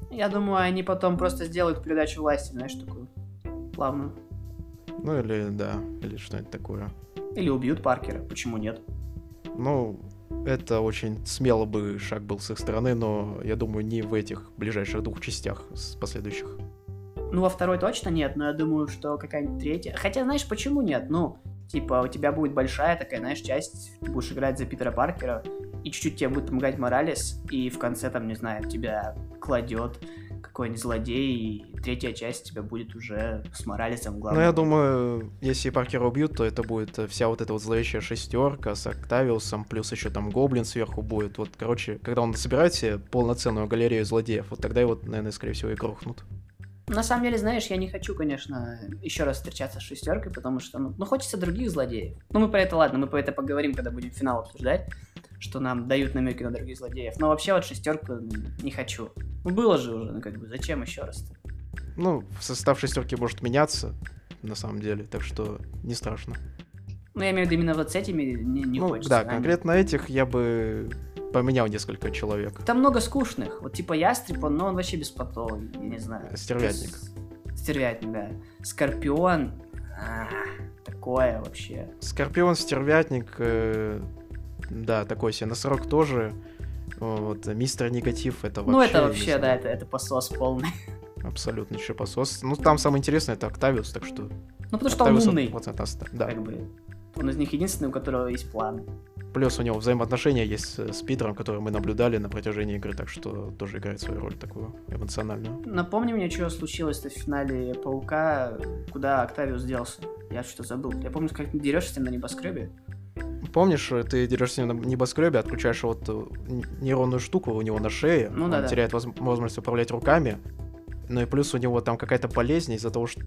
Speaker 1: Я думаю, они потом просто сделают передачу власти, знаешь, такую плавную.
Speaker 2: Ну или да, или что-нибудь такое.
Speaker 1: Или убьют Паркера, почему нет?
Speaker 2: Ну, это очень смело бы шаг был с их стороны, но я думаю, не в этих ближайших двух частях с последующих.
Speaker 1: Ну, во второй точно нет, но я думаю, что какая-нибудь третья. Хотя, знаешь, почему нет? Ну, типа, у тебя будет большая такая, знаешь, часть, ты будешь играть за Питера Паркера, и чуть-чуть тебе будет помогать Моралес, и в конце, там, не знаю, тебя кладет какой-нибудь злодей, и третья часть тебя будет уже с Моралесом
Speaker 2: главным. Ну, я думаю, если Паркера убьют, то это будет вся вот эта вот зловещая шестерка с Октавиусом, плюс еще там Гоблин сверху будет. Вот, короче, когда он собирает себе полноценную галерею злодеев, вот тогда его, наверное, скорее всего, и грохнут.
Speaker 1: На самом деле, знаешь, я не хочу, конечно, еще раз встречаться с шестеркой, потому что, ну, ну, хочется других злодеев. Ну, мы про это, ладно, мы про это поговорим, когда будем финал обсуждать что нам дают намеки на других злодеев. Но вообще вот шестерку не хочу. Ну было же уже, ну как бы, зачем еще раз-то?
Speaker 2: Ну, состав шестерки может меняться, на самом деле, так что не страшно.
Speaker 1: Ну, я имею в виду именно вот с этими не, не
Speaker 2: ну,
Speaker 1: хочется.
Speaker 2: Да, конкретно этих я бы поменял несколько человек.
Speaker 1: Там много скучных. Вот типа Ястреб, он, ну, он вообще беспонтовый, я не знаю.
Speaker 2: Стервятник.
Speaker 1: Стервятник, да. Скорпион, а, такое вообще.
Speaker 2: Скорпион, стервятник, э, да, такой себе носорог тоже. Вот, мистер негатив это
Speaker 1: вообще... Ну, это вообще, да, это, это посос полный.
Speaker 2: Абсолютно еще посос. Ну, там самое интересное это Октавиус, так что...
Speaker 1: Ну, потому что он умный.
Speaker 2: Да.
Speaker 1: Как бы. Он из них единственный, у которого есть план.
Speaker 2: Плюс у него взаимоотношения есть с Питером, которые мы наблюдали на протяжении игры, так что тоже играет свою роль такую эмоциональную.
Speaker 1: Напомни мне, что случилось в финале Паука, куда Октавиус делся. Я что-то забыл. Я помню, как ты дерешься на небоскребе.
Speaker 2: Помнишь, ты дерешься на небоскребе, отключаешь вот э, нейронную штуку у него на шее, ну, он да, теряет воз- возможность управлять руками, ну и плюс у него там какая-то болезнь из-за того, что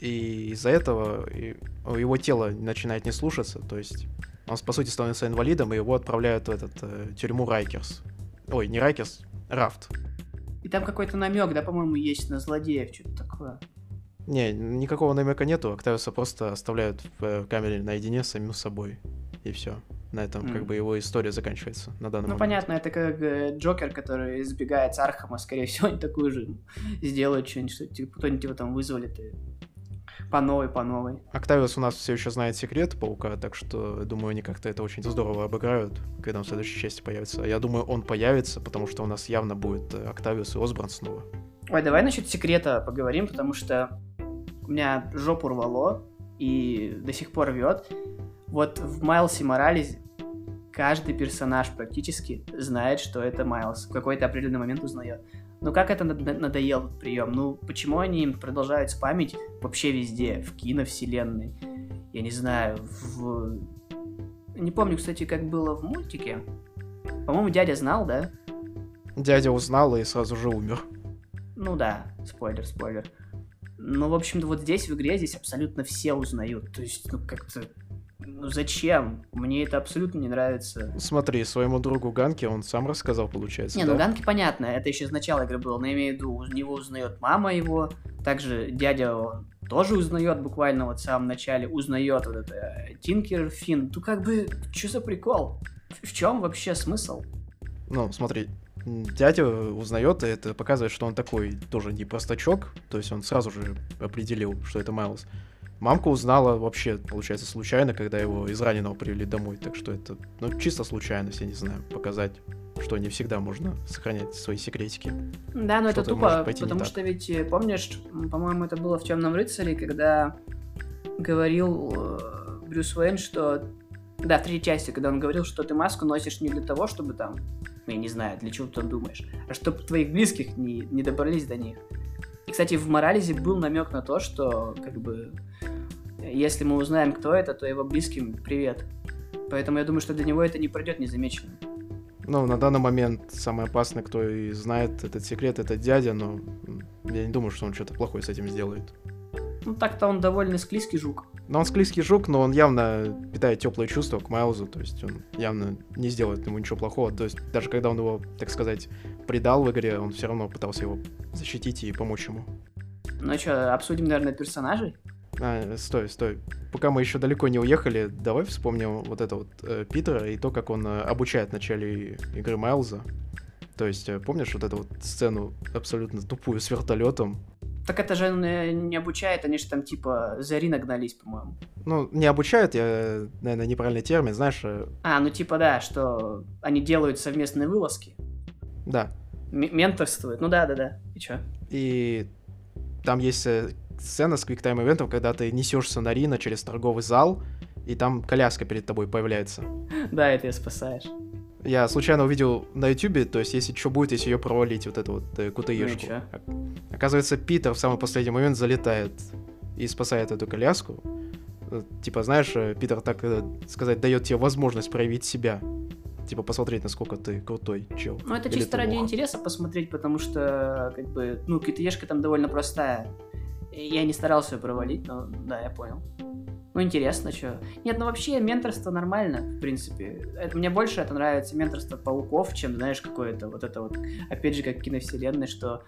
Speaker 2: и из-за этого его тело начинает не слушаться, то есть он, по сути, становится инвалидом, и его отправляют в этот э, тюрьму Райкерс. Ой, не Райкерс, Рафт.
Speaker 1: И там какой-то намек, да, по-моему, есть на злодеев, что-то такое.
Speaker 2: Не, никакого намека нету, Октавиуса просто оставляют в э, камере наедине с самим собой и все. На этом mm. как бы его история заканчивается на данный
Speaker 1: ну,
Speaker 2: момент.
Speaker 1: Ну понятно, это как э, Джокер, который избегает с Архама, скорее всего, они такую же сделают что-нибудь, что типа, кто-нибудь его там вызволит и по новой, по новой.
Speaker 2: Октавиус у нас все еще знает секрет паука, так что думаю, они как-то это очень здорово обыграют, когда он в следующей части появится. Я думаю, он появится, потому что у нас явно будет э, Октавиус и Осборн снова.
Speaker 1: Ой, давай насчет секрета поговорим, потому что у меня жопу рвало и до сих пор рвет. Вот в Майлсе Моралесе каждый персонаж практически знает, что это Майлз. В какой-то определенный момент узнает. Ну как это надоел этот прием? Ну почему они им продолжают спамить вообще везде? В киновселенной? Я не знаю, в... Не помню, кстати, как было в мультике. По-моему, дядя знал, да?
Speaker 2: Дядя узнал и сразу же умер.
Speaker 1: Ну да, спойлер, спойлер. Ну, в общем-то, вот здесь в игре здесь абсолютно все узнают. То есть, ну, как-то ну зачем? Мне это абсолютно не нравится.
Speaker 2: Смотри, своему другу Ганки он сам рассказал, получается.
Speaker 1: Не, ну, да? ну Ганки понятно, это еще с начала игры было, но я имею в виду, у него узнает мама его, также дядя он тоже узнает буквально вот в самом начале, узнает вот это э, Тинкер Фин. Ну как бы, что за прикол? В чем вообще смысл?
Speaker 2: Ну, смотри, дядя узнает, и это показывает, что он такой тоже не простачок, то есть он сразу же определил, что это Майлз. Мамка узнала вообще, получается, случайно, когда его из раненого привели домой. Так что это, ну, чисто случайность, я не знаю, показать, что не всегда можно сохранять свои секретики.
Speaker 1: Да, но это тупо, потому что ведь, э, помнишь, по-моему, это было в Темном рыцаре, когда говорил э, Брюс Уэйн, что... Да, в третьей части, когда он говорил, что ты маску носишь не для того, чтобы там, ну, я не знаю, для чего ты там думаешь, а чтобы твоих близких не, не добрались до них. И, кстати, в Морализе был намек на то, что, как бы, если мы узнаем, кто это, то его близким привет. Поэтому я думаю, что для него это не пройдет незамеченным.
Speaker 2: Ну, на данный момент самый опасный, кто и знает этот секрет, это дядя, но я не думаю, что он что-то плохое с этим сделает.
Speaker 1: Ну, так-то он довольно склизкий жук.
Speaker 2: Но он склизкий жук, но он явно питает теплые чувства к Майлзу, то есть он явно не сделает ему ничего плохого. То есть даже когда он его, так сказать, предал в игре, он все равно пытался его защитить и помочь ему.
Speaker 1: Ну что, обсудим, наверное, персонажей?
Speaker 2: А, стой, стой. Пока мы еще далеко не уехали, давай вспомним вот это вот э, Питера и то, как он э, обучает в начале игры Майлза. То есть, э, помнишь вот эту вот сцену абсолютно тупую с вертолетом?
Speaker 1: Так это же э, не обучает, они же там типа Зари нагнались, по-моему.
Speaker 2: Ну, не обучают, я, наверное, неправильный термин, знаешь, э,
Speaker 1: А, ну типа да, что они делают совместные вылазки,
Speaker 2: да.
Speaker 1: м- менторствуют. Ну да, да, да. И чё?
Speaker 2: И там есть э, сцена с квиктайм ивентом, когда ты несешься на Рина через торговый зал, и там коляска перед тобой появляется. *laughs*
Speaker 1: Да, это я спасаешь.
Speaker 2: Я случайно увидел на ютюбе, то есть если что будет, если ее провалить, вот эту вот э,
Speaker 1: Ну и
Speaker 2: кутаешку.
Speaker 1: чё?
Speaker 2: Оказывается, Питер в самый последний момент залетает и спасает эту коляску. Э, Типа, знаешь, э, Питер, так э, сказать, дает тебе возможность проявить себя. Типа, посмотреть, насколько ты крутой чел.
Speaker 1: Ну это
Speaker 2: Или
Speaker 1: чисто
Speaker 2: ты
Speaker 1: ради
Speaker 2: лох.
Speaker 1: интереса посмотреть, потому что, как бы, ну, КТЕшка там довольно простая. Я не старался ее провалить, но да, я понял. Ну, интересно, что. Нет, ну вообще менторство нормально, в принципе. Это, мне больше это нравится менторство пауков, чем, знаешь, какое-то вот это вот, опять же, как киновселенной, что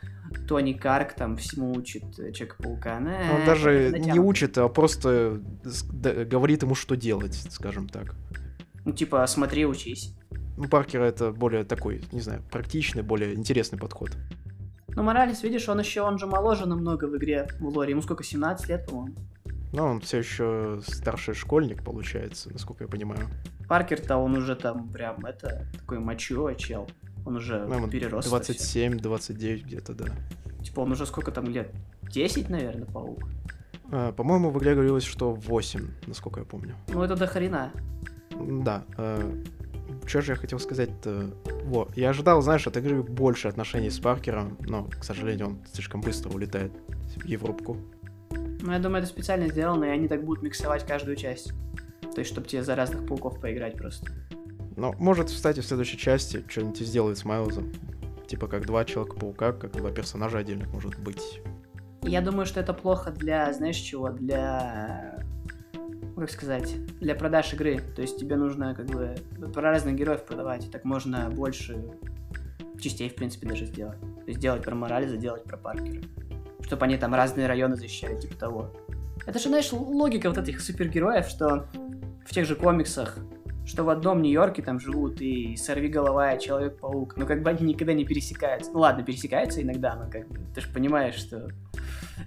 Speaker 1: Тони Карк там всему учит э, Человека-паука.
Speaker 2: Он даже не учит, а просто говорит ему, что делать, скажем так.
Speaker 1: Ну, типа, смотри, учись.
Speaker 2: Ну, Паркера это более такой, не знаю, практичный, более интересный подход.
Speaker 1: Ну, Моралес, видишь, он еще, он же моложе намного в игре, в лоре. Ему сколько, 17 лет, по-моему?
Speaker 2: Но он все еще старший школьник, получается, насколько я понимаю.
Speaker 1: Паркер-то он уже там прям, это, такой мачо чел. Он уже
Speaker 2: Ну,
Speaker 1: перерос. это всё.
Speaker 2: 27-29 где-то, да.
Speaker 1: Типа он уже сколько там лет? 10, наверное, паук.
Speaker 2: А, по-моему, в игре говорилось, что 8, насколько я помню.
Speaker 1: Ну, это до хрена.
Speaker 2: Да. Что же я хотел сказать-то? Во, я ожидал, знаешь, от игры больше отношений с Паркером, но, к сожалению, он слишком быстро улетает в Европку.
Speaker 1: Ну, я думаю, это специально сделано, и они так будут миксовать каждую часть. То есть, чтобы тебе за разных пауков поиграть просто.
Speaker 2: Но, может, кстати, в следующей части что-нибудь сделают с Майлзом. Типа как два Человека-паука, как два персонажа отдельных, может быть.
Speaker 1: Я думаю, что это плохо для, знаешь чего, для... ну, Как сказать? Для продаж игры. То есть тебе нужно как бы про разных героев продавать. Так можно больше частей, в принципе, даже сделать. То есть делать про Морализа, делать про Паркера. Чтобы они там разные районы защищали, типа того. Это же, знаешь, логика вот этих супергероев, что в тех же комиксах, что в одном Нью-Йорке там живут и Сорвиголова, и Человек-паук, но как бы они никогда не пересекаются. Ну ладно, пересекаются иногда, но как бы ты же понимаешь, что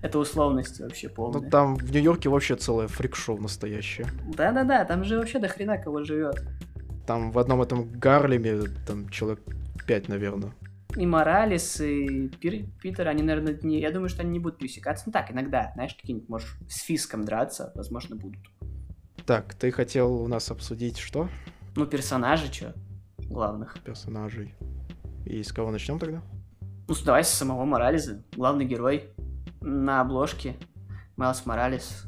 Speaker 1: это условности вообще
Speaker 2: Ну,
Speaker 1: полные.
Speaker 2: там в Нью-Йорке вообще целое фрик-шоу настоящее.
Speaker 1: Да-да-да, там же вообще до хрена кого живет.
Speaker 2: Там в одном этом Гарлеме, там человек 5, наверное.
Speaker 1: И Моралес, и Пир- Питер, они, наверное, не... Я думаю, что они не будут пересекаться. Ну так, иногда, знаешь, какие-нибудь, можешь с Фиском драться, возможно, будут.
Speaker 2: Так, ты хотел у нас обсудить что?
Speaker 1: Ну, персонажи, что, главных.
Speaker 2: Персонажей. И с кого начнем тогда?
Speaker 1: Ну, давай с самого Морализа, главный герой на обложке. Майлз Моралес.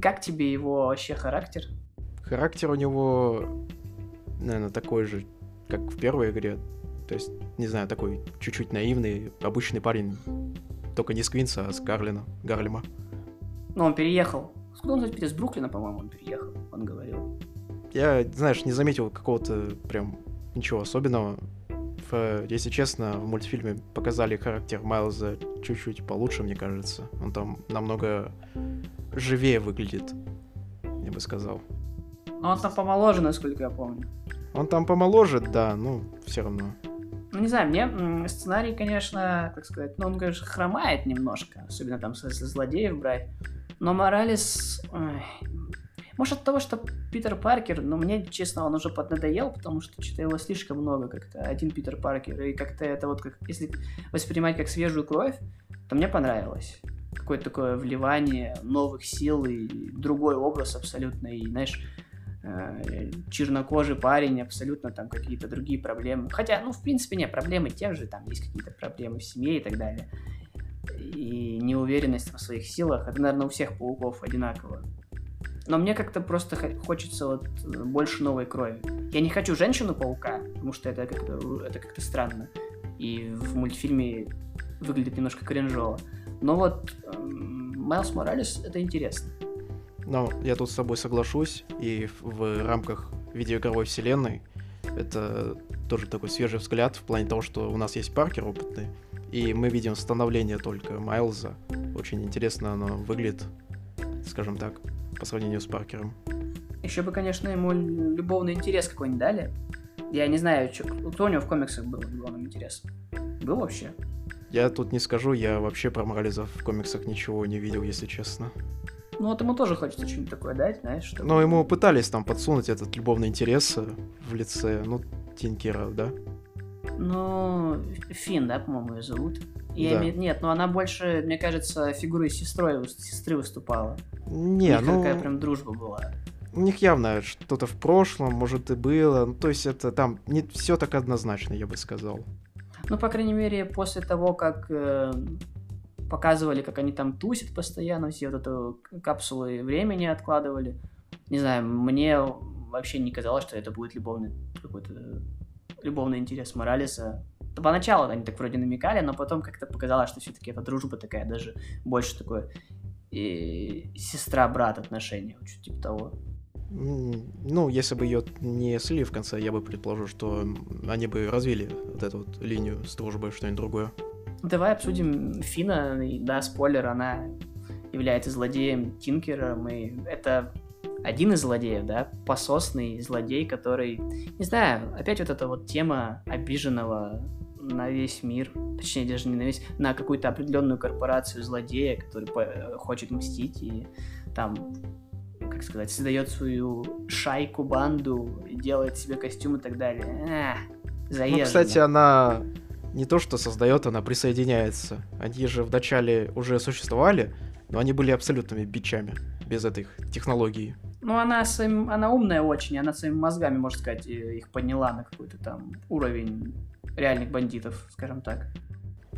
Speaker 1: Как тебе его вообще характер?
Speaker 2: Характер у него, наверное, такой же, как в первой игре. То есть, не знаю, такой чуть-чуть наивный, обычный парень. Только не с Квинса, а с Гарлина, Гарлема.
Speaker 1: Ну, он переехал. Откуда он, кстати, из Бруклина, по-моему, он переехал, он говорил.
Speaker 2: Я, знаешь, не заметил какого-то прям ничего особенного. В, если честно, в мультфильме показали характер Майлза чуть-чуть получше, мне кажется. Он там намного живее выглядит, я бы сказал.
Speaker 1: Но он там помоложе, насколько я помню.
Speaker 2: Он там помоложе, да, ну, все равно.
Speaker 1: Ну, не знаю, мне сценарий, конечно, как сказать, ну, он, конечно, хромает немножко, особенно там со, со злодеев брать. Но Моралес... ой, Может, от того, что Питер Паркер, но мне, честно, он уже поднадоел, потому что что-то его слишком много как-то. Один Питер Паркер. И как-то это вот, как, если воспринимать как свежую кровь, то мне понравилось. Какое-то такое вливание новых сил и другой образ абсолютно. И, знаешь, э, чернокожий парень, абсолютно там какие-то другие проблемы. Хотя, ну, в принципе, нет, проблемы те же, там есть какие-то проблемы в семье и так далее. И неуверенность в своих силах, это, наверное, у всех пауков одинаково. Но мне как-то просто хочется вот э, больше новой крови. Я не хочу женщину-паука, потому что это как-то, это как-то странно. И в мультфильме выглядит немножко кринжово. Но вот эм, Майлз Моралес это интересно.
Speaker 2: Но я тут с тобой соглашусь, и в рамках видеоигровой вселенной это тоже такой свежий взгляд в плане того, что у нас есть Паркер опытный, и мы видим становление только Майлза. Очень интересно оно выглядит, скажем так, по сравнению с Паркером.
Speaker 1: Еще бы, конечно, ему любовный интерес какой-нибудь дали. Я не знаю, чё- кто у него в комиксах был любовным интересом. Был вообще?
Speaker 2: Я тут не скажу, я вообще про Морализа в комиксах ничего не видел, если честно.
Speaker 1: Ну вот ему тоже хочется что-нибудь такое дать, знаешь, что...
Speaker 2: Но ему пытались там подсунуть этот любовный интерес э, в лице, ну, Тинкера, да?
Speaker 1: Ну, Фин, да, по-моему, ее зовут. Я
Speaker 2: Да.
Speaker 1: име- Нет, но она больше, мне кажется, фигурой сестрой, сестры выступала. У
Speaker 2: Не,
Speaker 1: них
Speaker 2: ну,
Speaker 1: какая прям дружба была.
Speaker 2: у них явно что-то в прошлом, может, и было. Ну, то есть это там не все так однозначно, я бы сказал.
Speaker 1: Ну, по крайней мере, после того, как э, показывали, как они там тусят постоянно, все вот эту капсулы времени откладывали. Не знаю, мне вообще не казалось, что это будет любовный какой-то любовный интерес Моралеса. Поначалу они так вроде намекали, но потом как-то показалось, что все-таки эта дружба такая, даже больше такое и сестра-брат отношения, что-то типа того.
Speaker 2: Ну, если бы ее не слили в конце, я бы предположил, что они бы развили вот эту вот линию с дружбой, что-нибудь другое.
Speaker 1: Давай обсудим Фина. Да, спойлер, она является злодеем Тинкером, и это один из злодеев, да, пососный злодей, который, не знаю, опять вот эта вот тема обиженного на весь мир, точнее даже не на весь, на какую-то определенную корпорацию злодея, который по- хочет мстить и там, как сказать, создает свою шайку, банду, делает себе костюм и так далее.
Speaker 2: Ну,
Speaker 1: заезжено.
Speaker 2: кстати, она не то что создает, она присоединяется. Они же вначале уже существовали, но они были абсолютными бичами без этих технологий.
Speaker 1: Ну, она, своим, она умная очень, она своими мозгами, можно сказать, э, их подняла на какой-то там уровень реальных бандитов, скажем так.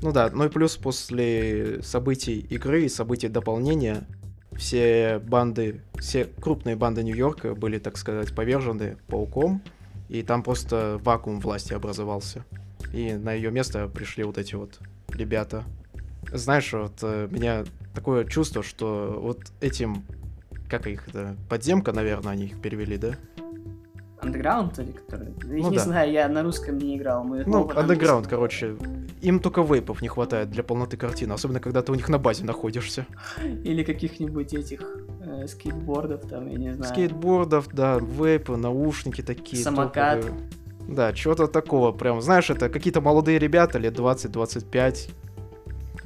Speaker 2: Ну да, ну и плюс после событий игры и событий дополнения все банды, все крупные банды Нью-Йорка были, так сказать, повержены пауком, и там просто вакуум власти образовался. И на ее место пришли вот эти вот ребята. Знаешь, вот э, меня такое чувство, что вот этим, как их, это, подземка, наверное, они их перевели, да?
Speaker 1: Underground или который? Я
Speaker 2: Ну
Speaker 1: не
Speaker 2: да.
Speaker 1: знаю, я на русском не играл. Мы
Speaker 2: Ну,
Speaker 1: английском.
Speaker 2: короче. Им только вейпов не хватает для полноты картины, особенно когда ты у них на базе находишься.
Speaker 1: Или каких-нибудь этих э, скейтбордов там, я не знаю.
Speaker 2: Скейтбордов, да, вейпы, наушники такие.
Speaker 1: Самокат.
Speaker 2: топовые. Да, чего-то такого прям. Знаешь, это какие-то молодые ребята, лет 20-25.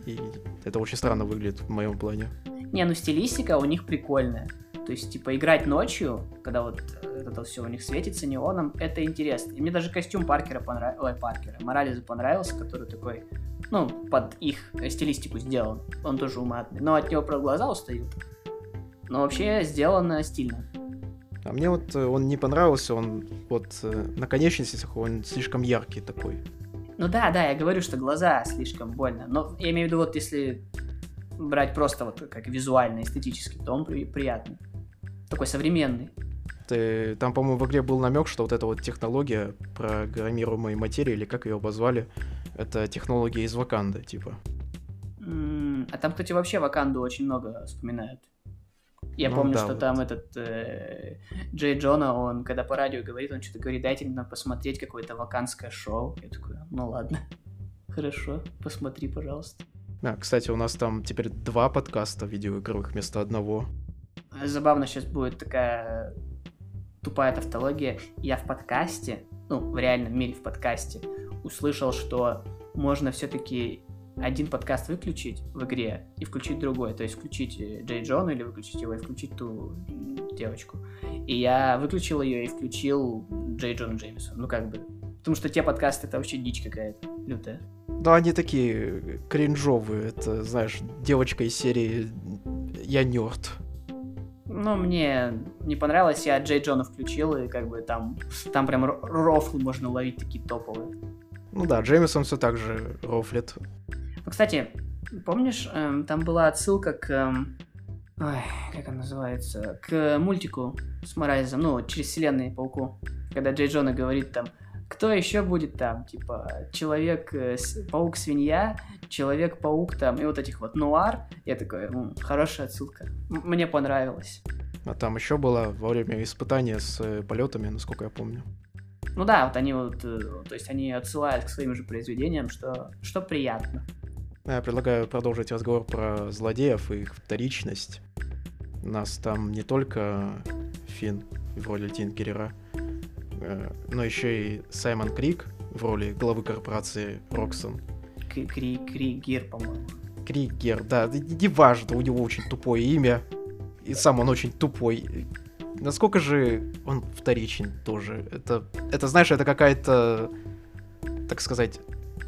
Speaker 2: И это очень странно выглядит в моем плане.
Speaker 1: Не, ну стилистика у них прикольная. То есть, типа, играть ночью, когда вот это все у них светится неоном, это интересно. И мне даже костюм Паркера понравился, ой, Паркера, Морализа понравился, который такой, ну, под их стилистику сделан. Он тоже уматный. Но от него, правда, глаза устают. Но вообще сделано стильно.
Speaker 2: А мне вот э, он не понравился, он вот э, на конечностях он слишком яркий такой.
Speaker 1: Ну да, да, я говорю, что глаза слишком больно. Но я имею в виду, вот если брать просто вот как визуально, эстетически, то он при- приятный. Такой современный.
Speaker 2: Ты- там, по-моему, в игре был намек, что вот эта вот технология программируемой материи, или как ее обозвали, это технология из Ваканды, типа.
Speaker 1: М, А там, кстати, вообще Ваканду очень много вспоминают. Я
Speaker 2: Ну
Speaker 1: помню,
Speaker 2: да,
Speaker 1: что
Speaker 2: вот.
Speaker 1: там этот э, Джей Джона, он когда по радио говорит, он что-то говорит, дайте мне посмотреть какое-то ваканское шоу. Я такой, ну ладно, *laughs* хорошо, посмотри, пожалуйста.
Speaker 2: А, кстати, у нас там теперь два подкаста видеоигровых вместо одного.
Speaker 1: Забавно сейчас будет такая тупая тавтология. Я в подкасте, ну, в реальном мире в подкасте, услышал, что можно все-таки один подкаст выключить в игре и включить другой. То есть включить э, Джей Джона или выключить его и включить ту девочку. И я выключил ее и включил Джей Джона Джеймисон. Ну, как бы. Потому что те подкасты это вообще дичь какая-то лютая.
Speaker 2: Да, они такие кринжовые. Это, знаешь, девочка из серии «Я нерд».
Speaker 1: Ну, мне не понравилось, я Джей Джона включил, и как бы там, там прям рофлы можно ловить такие топовые.
Speaker 2: Ну да, Джеймисон все так же рофлит.
Speaker 1: Ну, кстати, помнишь, эм, там была отсылка к... Эм, ой, как он называется? К мультику с Морайзом, ну, через вселенные Пауку. Когда Джей Джона говорит там, кто еще будет там, типа, Человек-паук-свинья, Человек-паук там, и вот этих вот нуар. Я такой, ну, хорошая отсылка. М- мне понравилось.
Speaker 2: А там еще было во время испытания с э, полетами, насколько я помню.
Speaker 1: Ну да, вот они вот, э, то есть они отсылают к своим же произведениям, что, что приятно.
Speaker 2: Я предлагаю продолжить разговор про злодеев и их вторичность. У нас там не только Финн в роли Тинкерера, Э, но еще и Саймон Крик в роли главы корпорации Роксон.
Speaker 1: Кри Кригер, по-моему.
Speaker 2: Кригер, да, не важно, у него очень тупое имя, и сам он очень тупой. Насколько же он вторичен тоже? Это, это знаешь, это какая-то, так сказать,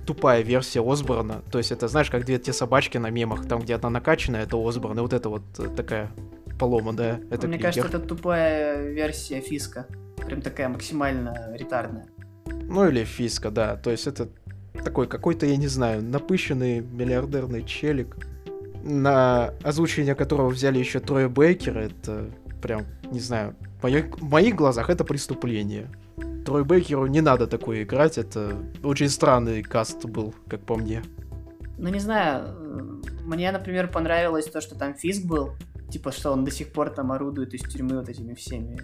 Speaker 2: тупая версия Осборна. То есть это, знаешь, как две те собачки на мемах, там, где одна накачанная, это Осборн, и вот это вот э, такая поломанная, это
Speaker 1: Мне
Speaker 2: Кригер.
Speaker 1: кажется, это тупая версия Фиска прям такая максимально ретардная.
Speaker 2: Ну или фиска, да. То есть это такой какой-то, я не знаю, напыщенный миллиардерный челик, на озвучение которого взяли еще трое Бейкера, это прям, не знаю, в моих, в моих глазах это преступление. Трой Бейкеру не надо такое играть, это очень странный каст был, как по мне.
Speaker 1: Ну, не знаю, мне, например, понравилось то, что там Фиск был, типа, что он до сих пор там орудует из тюрьмы вот этими всеми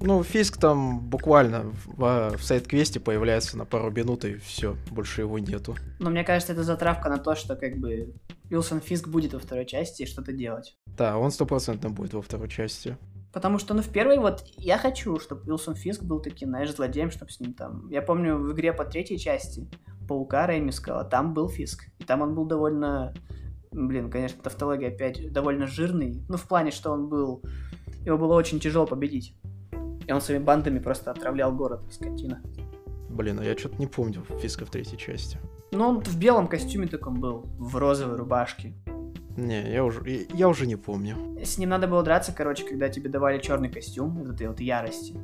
Speaker 2: ну, Фиск там буквально в, в сайт-квесте появляется на пару минут, и все, больше его нету.
Speaker 1: Но мне кажется, это затравка на то, что как бы Уилсон Фиск будет во второй части и что-то делать.
Speaker 2: Да, он стопроцентно будет во второй части.
Speaker 1: Потому что, ну, в первой вот я хочу, чтобы Уилсон Фиск был таким, знаешь, злодеем, чтобы с ним там... Я помню в игре по третьей части Паука Рэймискала, там был Фиск. И там он был довольно... Блин, конечно, тавтология опять довольно жирный. Ну, в плане, что он был... Его было очень тяжело победить. И он своими бандами просто отравлял город, скотина.
Speaker 2: Блин, а я что-то не помню Фиска в третьей части.
Speaker 1: Ну, он в белом костюме таком был, в розовой рубашке.
Speaker 2: Не, я уже, я, я уже не помню.
Speaker 1: С ним надо было драться, короче, когда тебе давали черный костюм, вот этой вот ярости.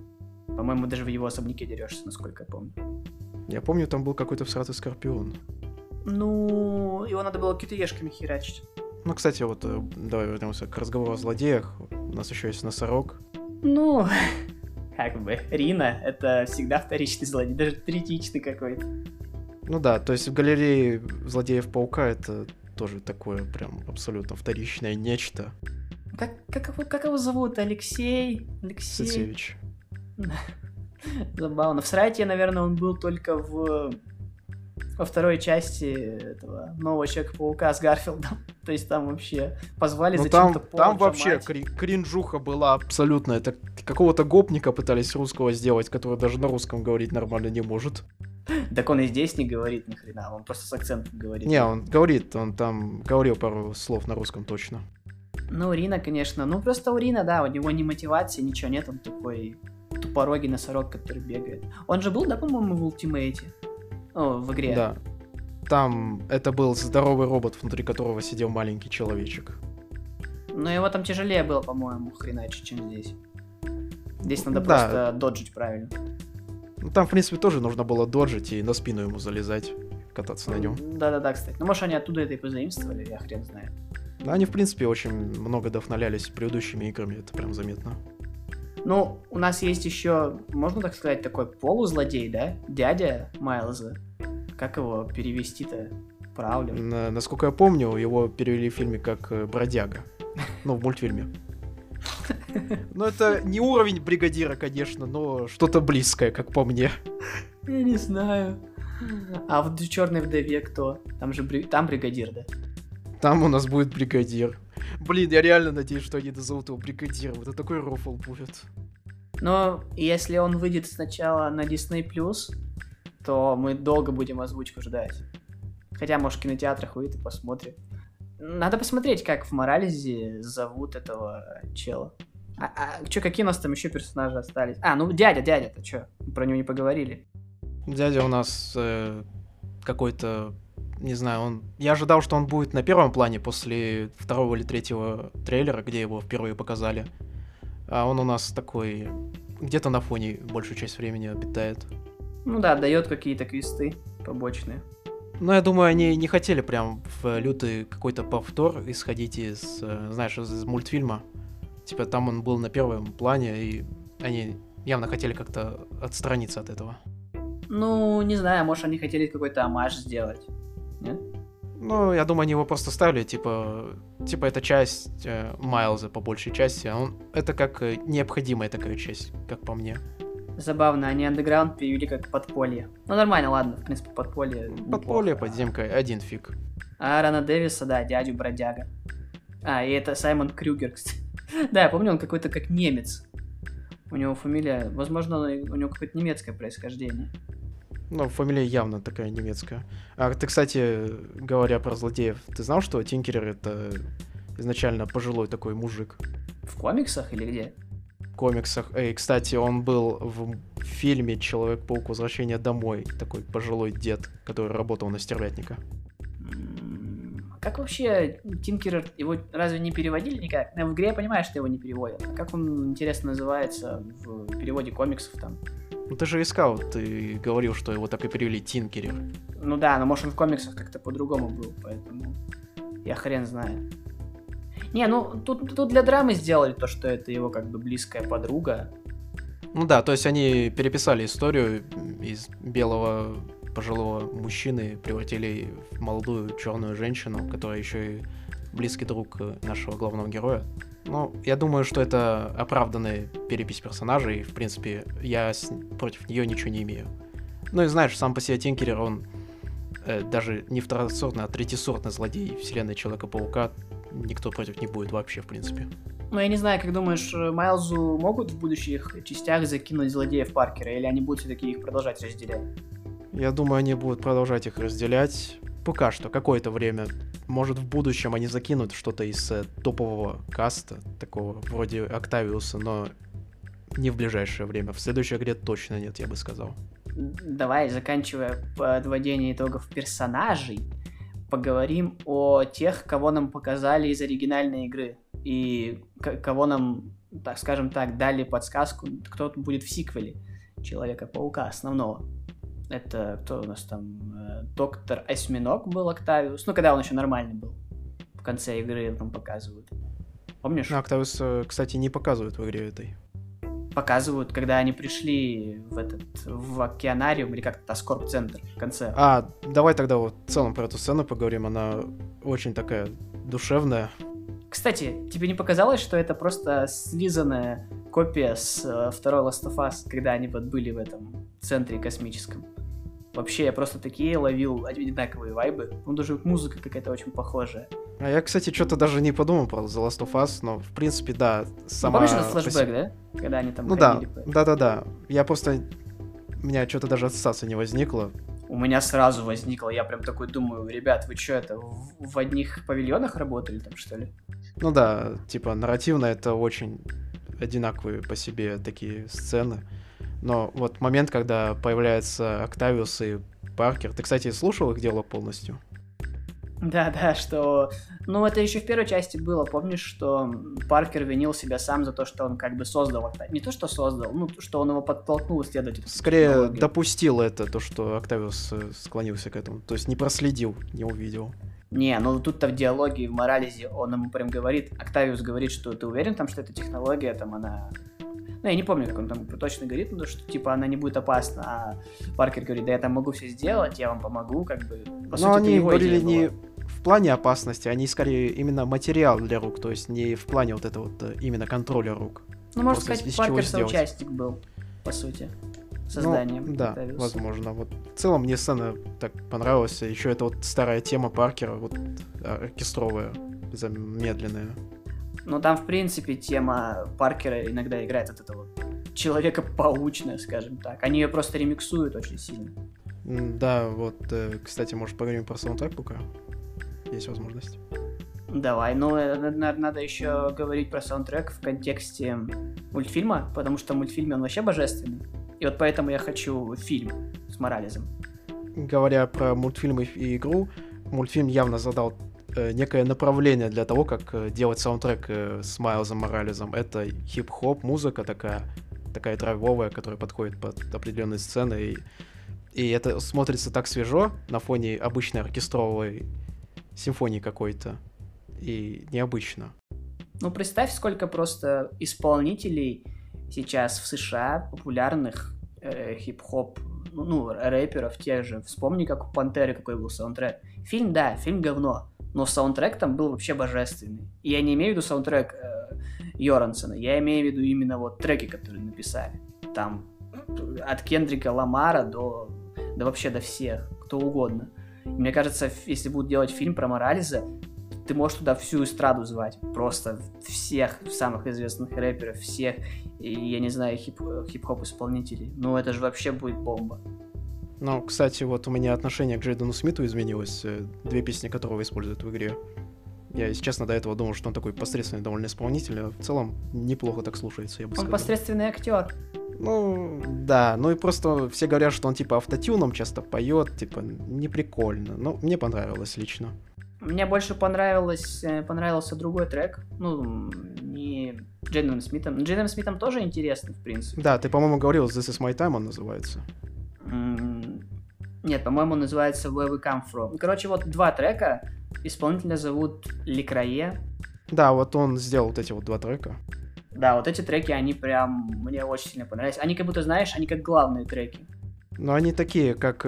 Speaker 1: По-моему, даже в его особняке дерешься, насколько я помню.
Speaker 2: Я помню, там был какой-то всратый скорпион.
Speaker 1: Ну, его надо было китаешками херачить.
Speaker 2: Ну, кстати, вот э, давай вернемся к разговору о злодеях. У нас еще есть носорог.
Speaker 1: Ну, как бы, Рина — это всегда вторичный злодей, даже третичный какой-то.
Speaker 2: Ну да, то есть в галерее злодеев Паука это тоже такое прям абсолютно вторичное нечто.
Speaker 1: Как, как, его, как его зовут? Алексей? Алексей?
Speaker 2: Цицевич. *laughs*
Speaker 1: Забавно. В Срайте, наверное, он был только в во второй части этого нового Человека-паука с Гарфилдом. *laughs* То есть там вообще позвали
Speaker 2: ну,
Speaker 1: зачем-то
Speaker 2: там, там вообще кри- кринжуха была абсолютно. Это какого-то гопника пытались русского сделать, который даже на русском говорить нормально не может.
Speaker 1: Так он и здесь не говорит ни хрена, он просто с акцентом говорит.
Speaker 2: Не, он говорит, он там говорил пару слов на русском точно.
Speaker 1: Ну, Рина, конечно. Ну, просто у Рина, да, у него ни мотивации, ничего нет, он такой тупорогий носорог, который бегает. Он же был, да, по-моему, в ультимейте? О, в игре.
Speaker 2: Да. Там это был здоровый робот, внутри которого сидел маленький человечек.
Speaker 1: Но его там тяжелее было, по-моему, хреначе, чем здесь. Здесь надо
Speaker 2: Да.
Speaker 1: просто доджить правильно.
Speaker 2: Ну, там, в принципе, тоже нужно было доджить и на спину ему залезать, кататься на нем.
Speaker 1: Да-да-да, кстати. Ну, может, они оттуда это и позаимствовали, я хрен знает.
Speaker 2: Но они, в принципе, очень много вдохновлялись предыдущими играми, это прям заметно.
Speaker 1: Ну, у нас есть еще, можно так сказать, такой полузлодей, да? Дядя Майлза. Как его перевести-то правильно?
Speaker 2: На- насколько я помню, его перевели в фильме как э, бродяга. Ну, в мультфильме. *laughs* Ну, это не уровень бригадира, конечно, но что-то близкое, как по мне.
Speaker 1: Я не знаю. А в черной вдове кто? Там же бри- там бригадир, да?
Speaker 2: Там у нас будет бригадир. Блин, я реально надеюсь, что они назовут его бригадиром. Это такой рофл будет.
Speaker 1: Но если он выйдет сначала на Disney+, то мы долго будем озвучку ждать. Хотя, может, в кинотеатрах выйдет и посмотрим. Надо посмотреть, как в Морализе зовут этого чела. А, а что, какие у нас там еще персонажи остались? А, ну дядя, дядя-то что? Про него не поговорили.
Speaker 2: Дядя у нас э, какой-то, не знаю, он... Я ожидал, что он будет на первом плане после второго или третьего трейлера, где его впервые показали. А он у нас такой где-то на фоне большую часть времени обитает.
Speaker 1: Ну да, дает какие-то квесты побочные.
Speaker 2: Ну, я думаю, они не хотели прям в лютый какой-то повтор исходить из, э, знаешь, из мультфильма. Типа там он был на первом плане, и они явно хотели как-то отстраниться от этого.
Speaker 1: Ну, не знаю, может, они хотели какой-то амаш сделать. Нет?
Speaker 2: Ну, я думаю, они его просто ставили, типа, типа это часть э, Майлза по большей части. А он, это как э, необходимая такая часть, как по мне.
Speaker 1: Забавно, они андеграунд перевели как подполье. Ну нормально, ладно, в принципе, подполье.
Speaker 2: Подполье, неплохо. подземка, один фиг.
Speaker 1: А Рана Дэвиса, да, дядю бродяга. А, и это Саймон Крюгер, *laughs* кстати. да, я помню, он какой-то как немец. У него фамилия, возможно, у него какое-то немецкое происхождение.
Speaker 2: Ну, фамилия явно такая немецкая. А ты, кстати, говоря про злодеев, ты знал, что Тинкерер это изначально пожилой такой мужик?
Speaker 1: В комиксах или где?
Speaker 2: Комиксах. Эй, кстати, он был в фильме Человек-паук Возвращение домой. Такой пожилой дед, который работал на стервятника.
Speaker 1: Как вообще Тинкерер, его разве не переводили никак? В игре я понимаю, что его не переводят. Как он, интересно, называется в переводе комиксов там?
Speaker 2: Ну ты же искал, ты говорил, что его так и перевели Тинкерер.
Speaker 1: Ну да, но может он в комиксах как-то по-другому был, поэтому я хрен знаю. Не, ну тут, тут для драмы сделали то, что это его как бы близкая подруга.
Speaker 2: Ну да, то есть они переписали историю из белого пожилого мужчины, превратили в молодую черную женщину, которая еще и близкий друг нашего главного героя. Ну, я думаю, что это оправданная перепись персонажей. В принципе, я с... против нее ничего не имею. Ну и знаешь, сам по себе Тинкерер, он э, даже не второсортный, а третьесортный злодей вселенной Человека-паука. Никто против не будет вообще, в принципе.
Speaker 1: Ну, я не знаю, как думаешь, Майлзу могут в будущих частях закинуть злодеев Паркера, или они будут все-таки их продолжать разделять?
Speaker 2: Я думаю, они будут продолжать их разделять. Пока что, какое-то время может, в будущем они закинут что-то из э, топового каста, такого вроде Октавиуса, но не в ближайшее время. В следующей игре точно нет, я бы сказал.
Speaker 1: Давай, заканчивая подводение итогов персонажей, поговорим о тех, кого нам показали из оригинальной игры. И кого нам, так скажем так, дали подсказку, кто будет в сиквеле Человека-паука основного. Это кто у нас там? Э, доктор Осьминог был Октавиус. Ну, когда он еще нормальный был. В конце игры там показывают. Помнишь?
Speaker 2: Ну, Октавиус, кстати, не показывают в игре этой.
Speaker 1: Показывают, когда они пришли в этот в океанариум или как-то Аскорб-центр в конце.
Speaker 2: А, давай тогда вот в целом про эту сцену поговорим. Она очень такая душевная.
Speaker 1: Кстати, тебе не показалось, что это просто слизанная копия с э, второй Last of Us, когда они вот были в этом центре космическом? Вообще, я просто такие ловил одинаковые вайбы. Ну, даже музыка какая-то очень похожая.
Speaker 2: А я, кстати, что-то даже не подумал про The Last of Us, но, в принципе, да,
Speaker 1: сама... Ну, помнишь этот флешбэк, да? Когда они там
Speaker 2: Ну да, да-да-да. Я просто... У меня что-то даже ассоциация не возникла.
Speaker 1: У меня сразу возникло, я прям такой думаю, ребят, вы что это, в, в одних павильонах работали там, что ли?
Speaker 2: Ну да, типа, нарративно это очень одинаковые по себе такие сцены. Но вот момент, когда появляются Октавиус и Паркер. Ты, кстати, слушал их дело полностью?
Speaker 1: Да, да, что... Ну, это еще в первой части было. Помнишь, что Паркер винил себя сам за то, что он как бы создал. Не то, что создал, ну, что он его подтолкнул исследовать.
Speaker 2: Скорее, технологию. допустил это, то, что Октавиус э, склонился к этому. То есть не проследил, не увидел.
Speaker 1: Не, ну тут-то в диалоге, в Морализе он ему прям говорит, Октавиус говорит, что ты уверен там, что эта технология, там, она ну, я не помню, как он там точно говорит, но что, типа, она не будет опасна, а Паркер говорит, да я там могу все сделать, я вам помогу, как бы,
Speaker 2: по Но сути, они говорили не в плане опасности, они скорее именно материал для рук, то есть не в плане вот этого вот э, именно контроля рук.
Speaker 1: Ну, можно сказать, Паркер соучастник был, по сути, созданием.
Speaker 2: Ну, да, Октавиуса. возможно. Вот в целом мне сцена так понравилась. Еще это вот старая тема Паркера, вот оркестровая, замедленная.
Speaker 1: Но там, в принципе, тема Паркера иногда играет от этого человека паучная, скажем так. Они ее просто ремиксуют очень сильно.
Speaker 2: Да, вот, э, кстати, может, поговорим про саундтрек пока? Есть возможность.
Speaker 1: Давай, ну, э, наверное, надо еще говорить про саундтрек в контексте мультфильма, потому что в мультфильме он вообще божественный. И вот поэтому я хочу фильм с Морализом.
Speaker 2: Говоря про мультфильмы и игру, мультфильм явно задал э, некое направление для того, как э, делать саундтрек э, с Майлзом Морализом. Это хип-хоп, музыка такая, такая драйвовая, которая подходит под определенные сцены. И, и это смотрится так свежо на фоне обычной оркестровой симфонии какой-то. И необычно.
Speaker 1: Ну, представь, сколько просто исполнителей сейчас в США популярных э, хип-хоп, ну, ну, рэперов тех же. Вспомни, как у Пантеры какой был саундтрек. Фильм, да, фильм говно, но саундтрек там был вообще божественный. Я не имею в виду саундтрек э, Йорансона, я имею в виду именно вот треки, которые написали. Там от Кендрика Ламара до, да вообще до всех, кто угодно. Мне кажется, если будут делать фильм про Морализа, ты можешь туда всю эстраду звать. Просто всех самых известных рэперов, всех, и, я не знаю, хип- хип-хоп исполнителей. Ну, это же вообще будет бомба.
Speaker 2: Ну, кстати, вот у меня отношение к Джейдену Смиту изменилось. Э, две песни которого используют в игре. Я, если честно, до этого думал, что он такой посредственный довольно исполнитель, а в целом неплохо так слушается, я бы
Speaker 1: он
Speaker 2: сказал.
Speaker 1: Он посредственный актер.
Speaker 2: Ну, да, ну и просто все говорят, что он типа автотюном часто поет, типа, неприкольно. Но мне понравилось лично.
Speaker 1: Мне больше понравилось, э, понравился другой трек. Ну, не Джейденом Смитом. Джейденом Смитом тоже интересно, в принципе.
Speaker 2: Да, ты, по-моему, говорил, This is my time он называется.
Speaker 1: Нет, по-моему, он называется Where we come from. Короче, вот два трека. Исполнителя зовут Ликрае.
Speaker 2: Да, вот он сделал вот эти вот два трека.
Speaker 1: Да, вот эти треки, они прям мне очень сильно понравились. Они как будто, знаешь, они как главные треки.
Speaker 2: Ну, они такие, как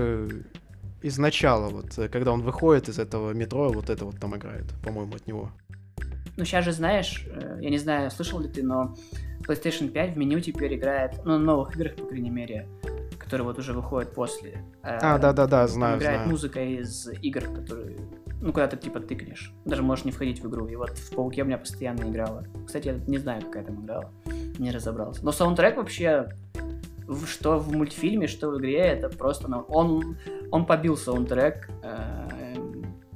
Speaker 2: э, из начала, вот, э, когда он выходит из этого метро, вот это вот там играет, по-моему, от него.
Speaker 1: Ну, сейчас же знаешь, э, я не знаю, слышал ли ты, но PlayStation 5 в меню теперь играет, ну, на новых играх, по крайней мере, которые вот уже выходят после.
Speaker 2: А, да-да-да, знаю,
Speaker 1: играет
Speaker 2: знаю.
Speaker 1: музыка из игр, которые, ну, когда ты, типа, тыкнешь. Даже можешь не входить в игру. И вот в Пауке у меня постоянно играла. Кстати, я не знаю, какая там играла. Не разобрался. Но саундтрек вообще что в мультфильме, что в игре, это просто... Ну, он, он побил саундтрек э,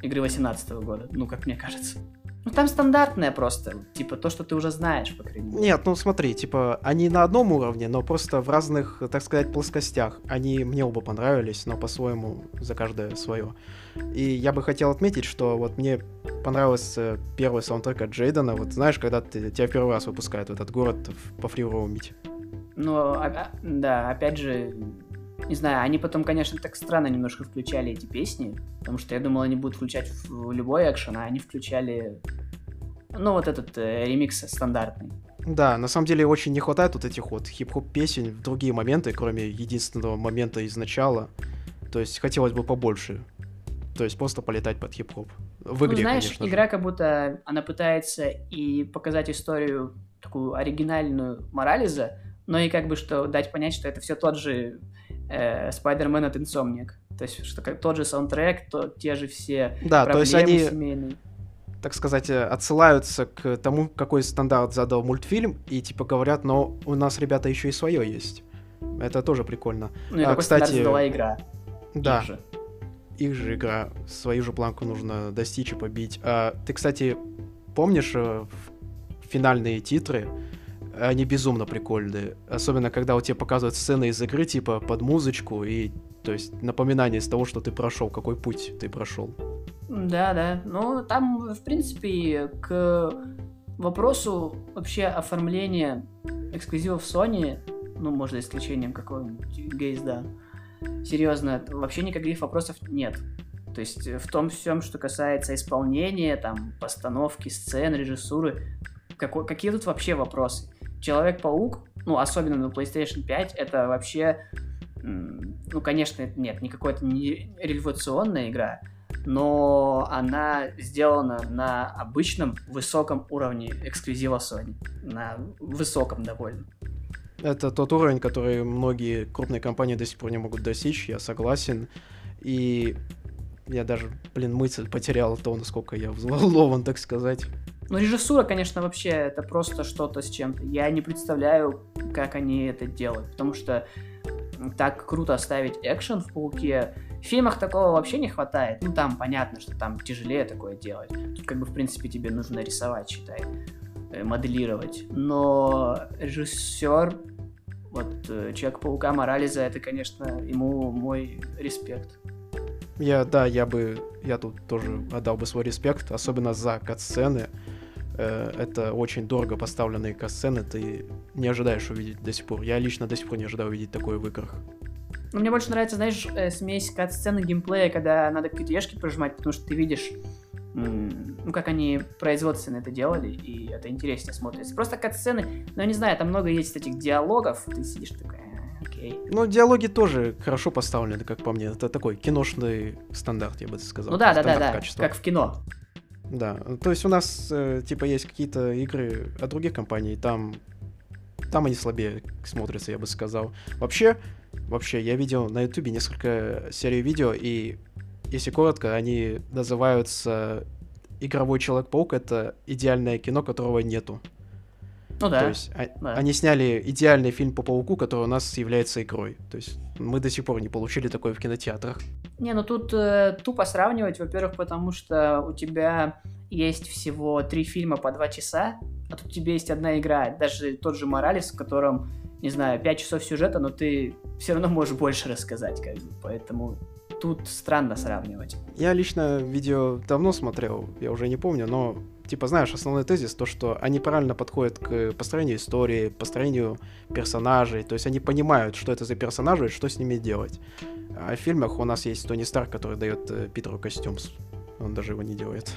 Speaker 1: игры 18 года, ну, как мне кажется. Ну, там стандартное просто, типа, то, что ты уже знаешь, по крайней мере.
Speaker 2: Нет, ну смотри, типа, они на одном уровне, но просто в разных, так сказать, плоскостях. Они мне оба понравились, но по-своему за каждое свое. И я бы хотел отметить, что вот мне понравился первый саундтрек от Джейдена. Вот знаешь, когда ты, тебя первый раз выпускают в этот город по фрироумить.
Speaker 1: Ну, а, да, опять же, не знаю, они потом, конечно, так странно немножко включали эти песни, потому что я думал, они будут включать в любой экшен, а они включали, ну, вот этот э, ремикс стандартный.
Speaker 2: Да, на самом деле очень не хватает вот этих вот хип-хоп песен в другие моменты, кроме единственного момента из начала. То есть хотелось бы побольше. То есть просто полетать под хип-хоп. В игре,
Speaker 1: ну, знаешь,
Speaker 2: конечно
Speaker 1: игра же. как будто она пытается и показать историю такую оригинальную Морализа, но и как бы что дать понять, что это все тот же э, Spider-Man от Insomniac. То есть, что как тот же саундтрек, то те же все
Speaker 2: да, то есть они,
Speaker 1: семейные.
Speaker 2: так сказать, э, отсылаются к тому, какой стандарт задал мультфильм, и типа говорят, но у нас, ребята, еще и свое есть. Это тоже прикольно.
Speaker 1: Ну и а, какой кстати, задала игра?
Speaker 2: Да. Их же. Их же игра. Свою же планку нужно достичь и побить. А, ты, кстати, помнишь э, финальные титры? Они безумно прикольные. Особенно, когда у тебя показывают сцены из игры, типа, под музычку, и, то есть, напоминание из того, что ты прошел, какой путь ты прошел.
Speaker 1: Да, да. Ну, там, в принципе, к вопросу вообще оформления эксклюзивов Sony, ну, за исключением какого-нибудь Гейзда, серьезно, вообще никаких вопросов нет. То есть в том всем, что касается исполнения, там, постановки сцен, режиссуры, какие тут вообще вопросы? Человек-паук, ну, особенно на PlayStation 5, это вообще, ну, конечно, нет, не какая-то не революционная игра, но она сделана на обычном высоком уровне эксклюзива Sony. На высоком довольно.
Speaker 2: Это тот уровень, который многие крупные компании до сих пор не могут достичь, я согласен. И я даже, блин, мысль потерял то, насколько я взволнован, так сказать.
Speaker 1: Ну, режиссура, конечно, вообще это просто что-то с чем-то. Я не представляю, как они это делают, потому что так круто оставить экшен в Пауке. В фильмах такого вообще не хватает. Ну, там понятно, что там тяжелее такое делать. Тут как бы, в принципе, тебе нужно рисовать, считай, э, моделировать. Но режиссер, вот э, Человек-паука Морализа, это, конечно, ему мой респект.
Speaker 2: Я, да, я бы, я тут тоже отдал бы свой респект, особенно за кат-сцены. Э, это очень дорого поставленные кат-сцены, ты не ожидаешь увидеть до сих пор. Я лично до сих пор не ожидаю увидеть такое в играх.
Speaker 1: Но мне больше нравится, знаешь, э, смесь кат-сцены геймплея, когда надо какие-то ешки прожимать, потому что ты видишь, ну, как они производственно это делали, и это интереснее смотрится. Просто кат-сцены, ну, я не знаю, там много есть этих диалогов, ты сидишь такой, «Э, окей.
Speaker 2: Ну, диалоги тоже хорошо поставлены, как по мне. Это такой киношный стандарт, я бы сказал.
Speaker 1: Ну да, да, да, да, как в кино.
Speaker 2: Да, то есть у нас, э, типа, есть какие-то игры от других компаний, там, там они слабее смотрятся, я бы сказал. Вообще, вообще, я видел на ютубе несколько серий видео, и, если коротко, они называются «Игровой Человек-паук» — это идеальное кино, которого нету.
Speaker 1: Ну да.
Speaker 2: То есть а, да. они сняли идеальный фильм по пауку, который у нас является игрой. То есть мы до сих пор не получили такое в кинотеатрах.
Speaker 1: Не, ну тут э, тупо сравнивать, во-первых, потому что у тебя есть всего три фильма по два часа, а тут у тебя есть одна игра, даже тот же Моралес, в котором, не знаю, пять часов сюжета, но ты все равно можешь больше рассказать, как бы, поэтому тут странно сравнивать.
Speaker 2: Я лично видео давно смотрел, я уже не помню, но типа, знаешь, основной тезис, то, что они правильно подходят к построению истории, построению персонажей, то есть они понимают, что это за персонажи и что с ними делать. А в фильмах у нас есть Тони Старк, который дает э, Питеру костюм, он даже его не делает.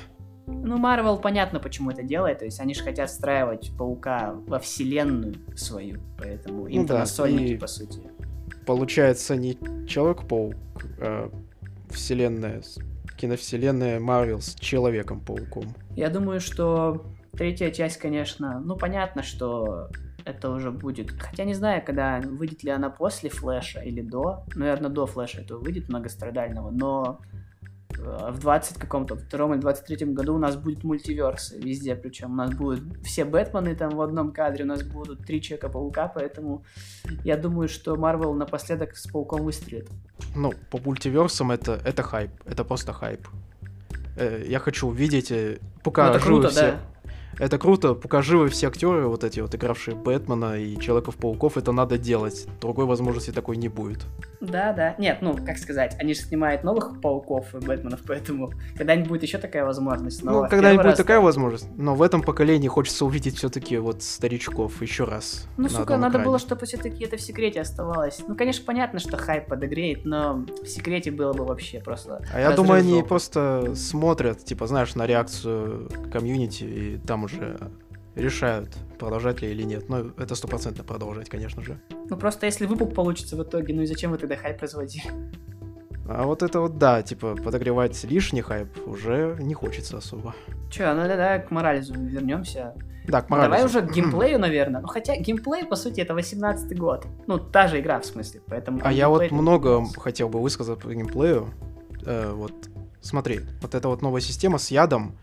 Speaker 1: Ну, Марвел понятно, почему это делает, то есть они же хотят встраивать Паука во вселенную свою, поэтому им ну, да, насольники, и... по сути.
Speaker 2: Получается, не Человек-паук, а вселенная киновселенная Марвел с Человеком-пауком?
Speaker 1: Я думаю, что третья часть, конечно, ну понятно, что это уже будет. Хотя не знаю, когда выйдет ли она после Флэша или до. Наверное, до Флэша это выйдет многострадального, но в 20 каком-то втором или 23 году у нас будет мультиверсы везде, причем у нас будут все Бэтмены там в одном кадре, у нас будут три Человека-паука, поэтому я думаю, что Марвел напоследок с Пауком выстрелит.
Speaker 2: Ну, по мультиверсам это, это хайп, это просто хайп. Э, я хочу увидеть, э, пока ну, это круто, все... да это круто, покажи вы все актеры, вот эти вот игравшие Бэтмена и Человеков-пауков, это надо делать. Другой возможности такой не будет.
Speaker 1: Да, да. Нет, ну, как сказать, они же снимают новых пауков и Бэтменов, *laughs* поэтому когда-нибудь будет еще такая возможность.
Speaker 2: Но ну, когда-нибудь будет такая возможность, но в этом поколении хочется увидеть все-таки вот старичков еще раз.
Speaker 1: Ну, сука, надо экране. было, чтобы все-таки это в секрете оставалось. Ну, конечно, понятно, что хайп подогреет, но в секрете было бы вообще просто...
Speaker 2: А я думаю, они просто смотрят, типа, знаешь, на реакцию комьюнити, и там уже решают, продолжать ли или нет. Но это стопроцентно продолжать, конечно же.
Speaker 1: Ну просто если выпук получится в итоге, ну и зачем вы тогда хайп производили?
Speaker 2: А вот это вот, да, типа, подогревать лишний хайп уже не хочется особо.
Speaker 1: Че, ну да, к Морализу вернемся.
Speaker 2: Да, к Морализу.
Speaker 1: Давай уже к геймплею, *clears throat* наверное. Ну, хотя геймплей, по сути, это 18-й год. Ну, та же игра, в смысле, поэтому...
Speaker 2: А я вот много хотел бы высказать по геймплею. Э, вот, смотри, вот эта вот новая система с ядом,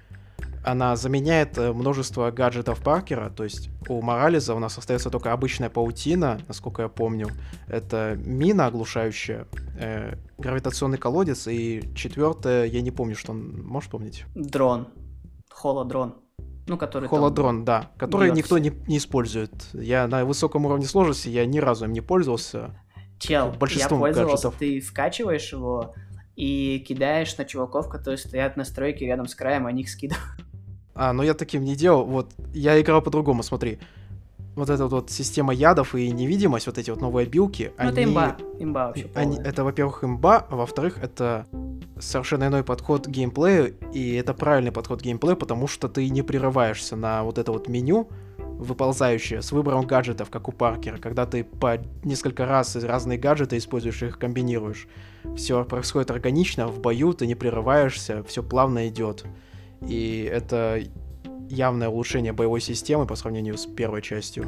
Speaker 2: она заменяет э, множество гаджетов Паркера, то есть у Морализа у нас остается только обычная паутина, насколько я помню, это мина оглушающая, э, гравитационный колодец, и четвертое, я не помню, что он, можешь помнить?
Speaker 1: Дрон, холодрон. Ну, который
Speaker 2: Холодрон, да, который бьется. никто не, не использует. Я на высоком уровне сложности, я ни разу им не пользовался.
Speaker 1: Чел, я пользовался, гаджетов. ты вкачиваешь его, и кидаешь на чуваков, которые стоят на стройке рядом с краем, а них скидывают.
Speaker 2: А, ну я таким не делал. Вот я играл по-другому, смотри. Вот эта вот система ядов и невидимость, вот эти вот новые билки,
Speaker 1: ну, они... это имба. Имба вообще
Speaker 2: они... Это, во-первых, имба, а во-вторых, это совершенно иной подход к геймплею, и это правильный подход к геймплею, потому что ты не прерываешься на вот это вот меню, выползающее, с выбором гаджетов, как у Паркера, когда ты по несколько раз разные гаджеты используешь и их комбинируешь. Все происходит органично, в бою ты не прерываешься, все плавно идет. И это явное улучшение боевой системы по сравнению с первой частью.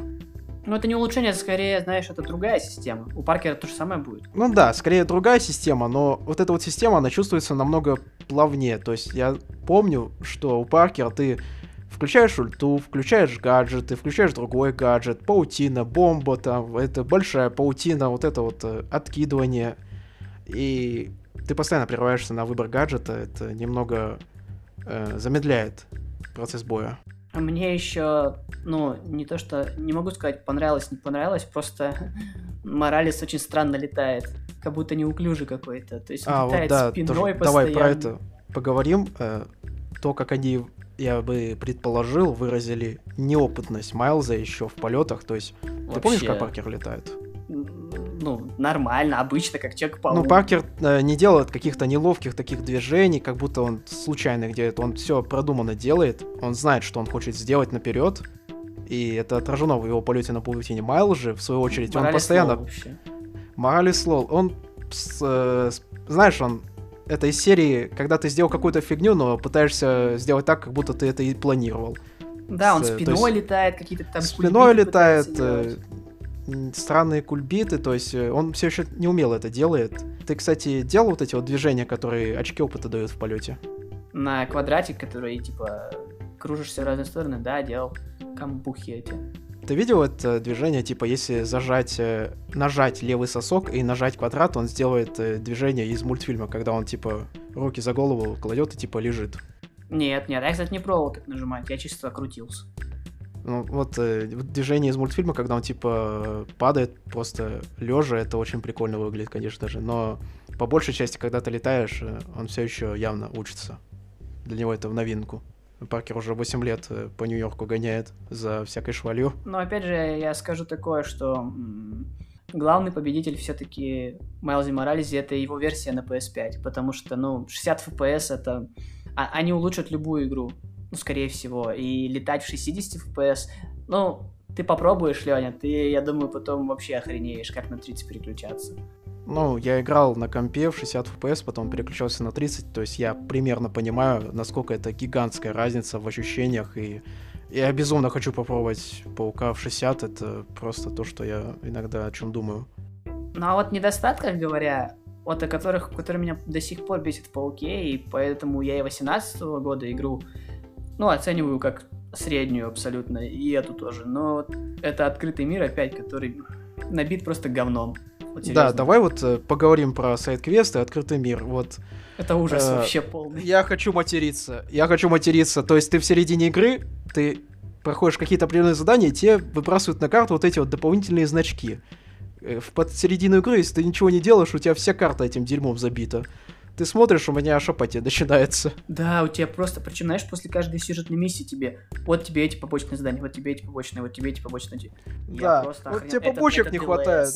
Speaker 1: Ну, это не улучшение, это скорее, знаешь, это другая система. У Паркера то же самое будет.
Speaker 2: Ну да, скорее другая система, но вот эта вот система, она чувствуется намного плавнее. То есть я помню, что у Паркера ты Включаешь ульту, включаешь гаджеты, включаешь другой гаджет, паутина, бомба там, это большая паутина, вот это вот э, откидывание. И ты постоянно прерываешься на выбор гаджета, это немного э, замедляет процесс боя.
Speaker 1: Мне еще, ну, не то что, не могу сказать, понравилось, не понравилось, просто *laughs* Моралес очень странно летает, как будто неуклюжий какой-то, то есть
Speaker 2: а,
Speaker 1: летает
Speaker 2: вот, да,
Speaker 1: спиной
Speaker 2: тоже,
Speaker 1: постоянно.
Speaker 2: Давай про это поговорим. Э, то, как они, я бы предположил, выразили неопытность Майлза еще в полетах, то есть
Speaker 1: Вообще,
Speaker 2: ты помнишь, как Паркер летает?
Speaker 1: Ну, нормально, обычно, как человек
Speaker 2: Ну, Паркер э, не делает каких-то неловких таких движений, как будто он случайно где-то. Он все продуманно делает. Он знает, что он хочет сделать наперед. И это отражено в его полете на паутине. Майл же, в свою очередь,
Speaker 1: Моралес
Speaker 2: он постоянно...
Speaker 1: вообще.
Speaker 2: Моралес лол. Он, э, знаешь, он... Это из серии, когда ты сделал какую-то фигню, но пытаешься сделать так, как будто ты это и планировал.
Speaker 1: Да, он
Speaker 2: С, э,
Speaker 1: спиной
Speaker 2: есть
Speaker 1: летает, какие-то там
Speaker 2: Спиной летает, э, странные кульбиты, то есть э, он все еще не умело это делает. Ты, кстати, делал вот эти вот движения, которые очки опыта дают в полете?
Speaker 1: На квадратик, который, типа, кружишься в разные стороны, да, делал камбухи эти.
Speaker 2: Ты видел это движение, типа, если зажать, э, нажать левый сосок и нажать квадрат, он сделает э, движение из мультфильма, когда он, типа, руки за голову кладет и, типа, лежит.
Speaker 1: Нет, нет, я, кстати, не пробовал так нажимать, я чисто крутился.
Speaker 2: Ну, вот э, вот движение из мультфильма, когда он, типа, падает просто лежа, это очень прикольно выглядит, конечно же. Но по большей части, когда ты летаешь, э, он все еще явно учится. Для него это в новинку. Паркер уже 8 лет э, по Нью-Йорку гоняет за всякой швалью.
Speaker 1: Но опять же, я скажу такое, что главный победитель все-таки Майлзи Моралези это его версия на PS5, потому что, ну, 60 FPS это... а- они улучшат любую игру, ну, скорее всего, и летать в 60 FPS, ну, ты попробуешь, Леня, ты, я думаю, потом вообще охренеешь, как на 30 переключаться.
Speaker 2: Ну, я играл на компе в 60 FPS, потом переключался на 30, то есть я примерно понимаю, насколько это гигантская разница в ощущениях, и я безумно хочу попробовать Паука в 60, это просто то, что я иногда о чем думаю.
Speaker 1: Ну, а вот недостатков, говоря, вот о которых, которые меня до сих пор бесит в Пауке, и поэтому я и 18 года игру, ну, оцениваю как среднюю абсолютно, и эту тоже. Но вот это открытый мир опять, который набит просто говном. Вот
Speaker 2: Да, давай вот э, поговорим про сайт-квесты, открытый мир. Вот
Speaker 1: Это ужас
Speaker 2: э,
Speaker 1: вообще полный.
Speaker 2: я хочу материться. Я хочу материться. То есть ты в середине игры, ты проходишь какие-то определенные задания, и тебе выбрасывают на карту вот эти вот дополнительные значки. Э, В под середину игры, если ты ничего не делаешь, у тебя вся карта этим дерьмом забита. Ты смотришь, у меня аж апатия начинается.
Speaker 1: Да, у тебя просто, причем, знаешь, после каждой сюжетной миссии тебе, вот тебе эти побочные задания, вот тебе эти побочные, вот тебе эти побочные. Я
Speaker 2: да,
Speaker 1: просто
Speaker 2: вот
Speaker 1: охрен-
Speaker 2: тебе
Speaker 1: это-
Speaker 2: побочек
Speaker 1: это
Speaker 2: не
Speaker 1: DLS.
Speaker 2: хватает.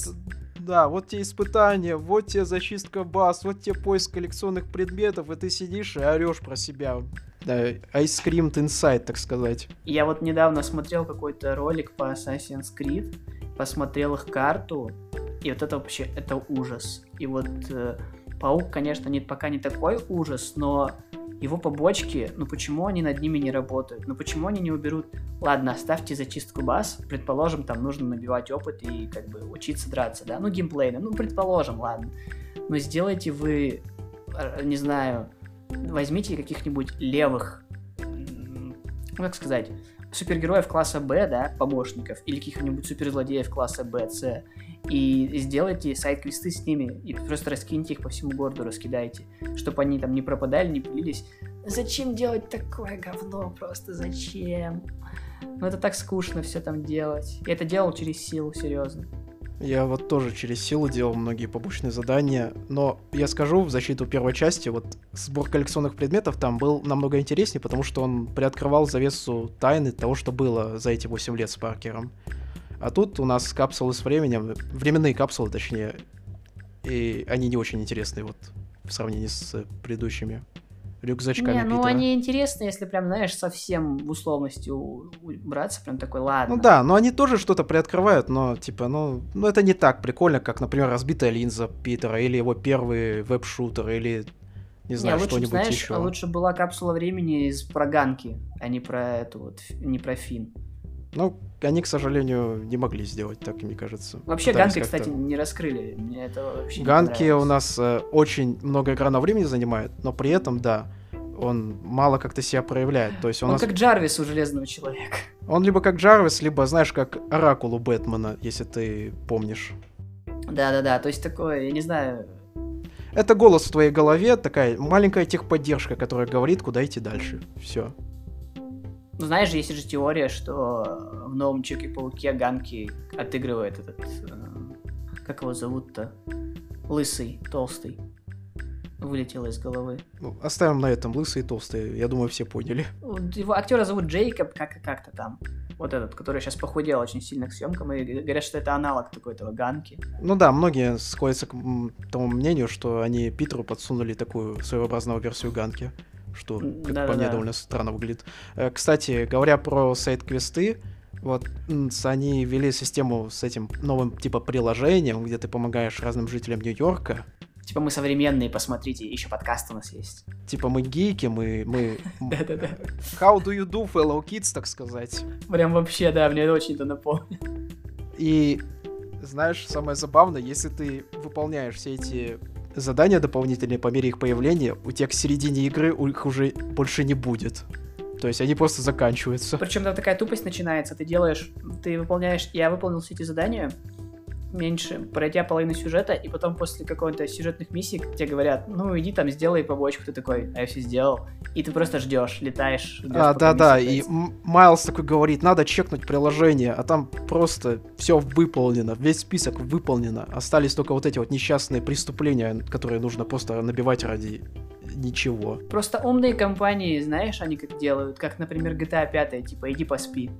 Speaker 2: Да, вот тебе испытания, вот тебе зачистка баз, вот тебе поиск коллекционных предметов, и ты сидишь и орешь про себя. Да, Ice Cream Inside, так сказать.
Speaker 1: Я вот недавно смотрел какой-то ролик по Assassin's Creed, посмотрел их карту, и вот это вообще, это ужас. И вот э, Паук, конечно, не, пока не такой ужас, но его побочки, ну почему они над ними не работают? Ну почему они не уберут? Ладно, оставьте зачистку баз, предположим, там нужно набивать опыт и как бы учиться драться, да? Ну геймплейно, ну предположим, ладно. Но сделайте вы, э, не знаю, возьмите каких-нибудь левых, как сказать, супергероев класса Б, да, помощников, или каких-нибудь суперзлодеев класса Б, С, и сделайте сайт-квесты с ними, и просто раскиньте их по всему городу, раскидайте, чтобы они там не пропадали, не пилились. Зачем делать такое говно просто, зачем? Ну это так скучно все там делать. Я это делал через силу, серьезно.
Speaker 2: Я вот тоже через силу делал многие побочные задания, но я скажу в защиту первой части, вот сбор коллекционных предметов там был намного интереснее, потому что он приоткрывал завесу тайны того, что было за эти 8 лет с Паркером. А тут у нас капсулы с временем, временные капсулы точнее, и они не очень интересные вот в сравнении с предыдущими рюкзачками
Speaker 1: Не, ну
Speaker 2: Питера.
Speaker 1: они интересны, если прям, знаешь, совсем в условности убраться, прям такой, ладно.
Speaker 2: Ну да, но они тоже что-то приоткрывают, но типа, ну, ну это не так прикольно, как, например, разбитая линза Питера, или его первый веб-шутер, или не
Speaker 1: Не,
Speaker 2: знаю,
Speaker 1: б,
Speaker 2: что-нибудь
Speaker 1: знаешь,
Speaker 2: еще.
Speaker 1: лучше была капсула времени из проганки, а не про эту вот, не про Фин.
Speaker 2: Ну, они, к сожалению, не могли сделать так, мне кажется.
Speaker 1: Вообще
Speaker 2: Пытались
Speaker 1: ганки, кстати, не раскрыли. Мне это вообще не
Speaker 2: Ганки у
Speaker 1: понравилось.
Speaker 2: нас э, очень много экранного времени занимает, но при этом, да, он мало как-то себя проявляет. То есть Он нас-
Speaker 1: как Джарвис у Железного Человека.
Speaker 2: он либо как Джарвис, либо, знаешь, как Оракул у Бэтмена, если ты помнишь.
Speaker 1: Да-да-да, то есть такое, я не знаю,
Speaker 2: Это голос в твоей голове, такая маленькая техподдержка, которая говорит, куда идти дальше. Все.
Speaker 1: Ну, знаешь, есть же теория, что в новом Человеке-пауке Ганки отыгрывает этот... э, как его зовут-то? Лысый, толстый. Вылетело из головы.
Speaker 2: Ну, оставим на этом лысый и толстый. Я думаю, все поняли.
Speaker 1: Его актера зовут Джейкоб, как- как-то там. Вот этот, который сейчас похудел очень сильно к съемкам, и говорят, что это аналог такой этого Ганки.
Speaker 2: Ну да, многие сходятся к тому мнению, что они Питеру подсунули такую своеобразную версию Ганки, что, как по
Speaker 1: да-да-да.
Speaker 2: мне, довольно странно выглядит. Э, Кстати, говоря про сайт-квесты, вот они ввели систему с этим новым типа приложением, где ты помогаешь разным жителям Нью-Йорка.
Speaker 1: Типа мы современные, посмотрите, еще подкаст у нас есть.
Speaker 2: Типа мы гейки, мы... мы... *laughs*
Speaker 1: Да-да-да.
Speaker 2: How do you do, fellow kids, так сказать.
Speaker 1: Прям вообще, да, мне это очень это напомнит.
Speaker 2: И знаешь, самое забавное, если ты выполняешь все эти задания дополнительные по мере их появления, у тебя к середине игры у- их уже больше не будет. То есть они просто заканчиваются.
Speaker 1: Причем там такая тупость начинается. Ты делаешь, ты выполняешь, я выполнил все эти задания, меньше, пройдя половину сюжета, и потом после какой-то сюжетных миссий тебе говорят, ну иди там сделай побочку, ты такой, а я все сделал. И ты просто ждешь, летаешь. ждёшь,
Speaker 2: А, да-да,
Speaker 1: миссия
Speaker 2: и Майлз такой говорит, надо чекнуть приложение, а там просто все выполнено, весь список выполнено. Остались только вот эти вот несчастные преступления, которые нужно просто набивать ради ничего.
Speaker 1: Просто умные компании, знаешь, они как делают, как, например, GTA 5, типа, иди поспи.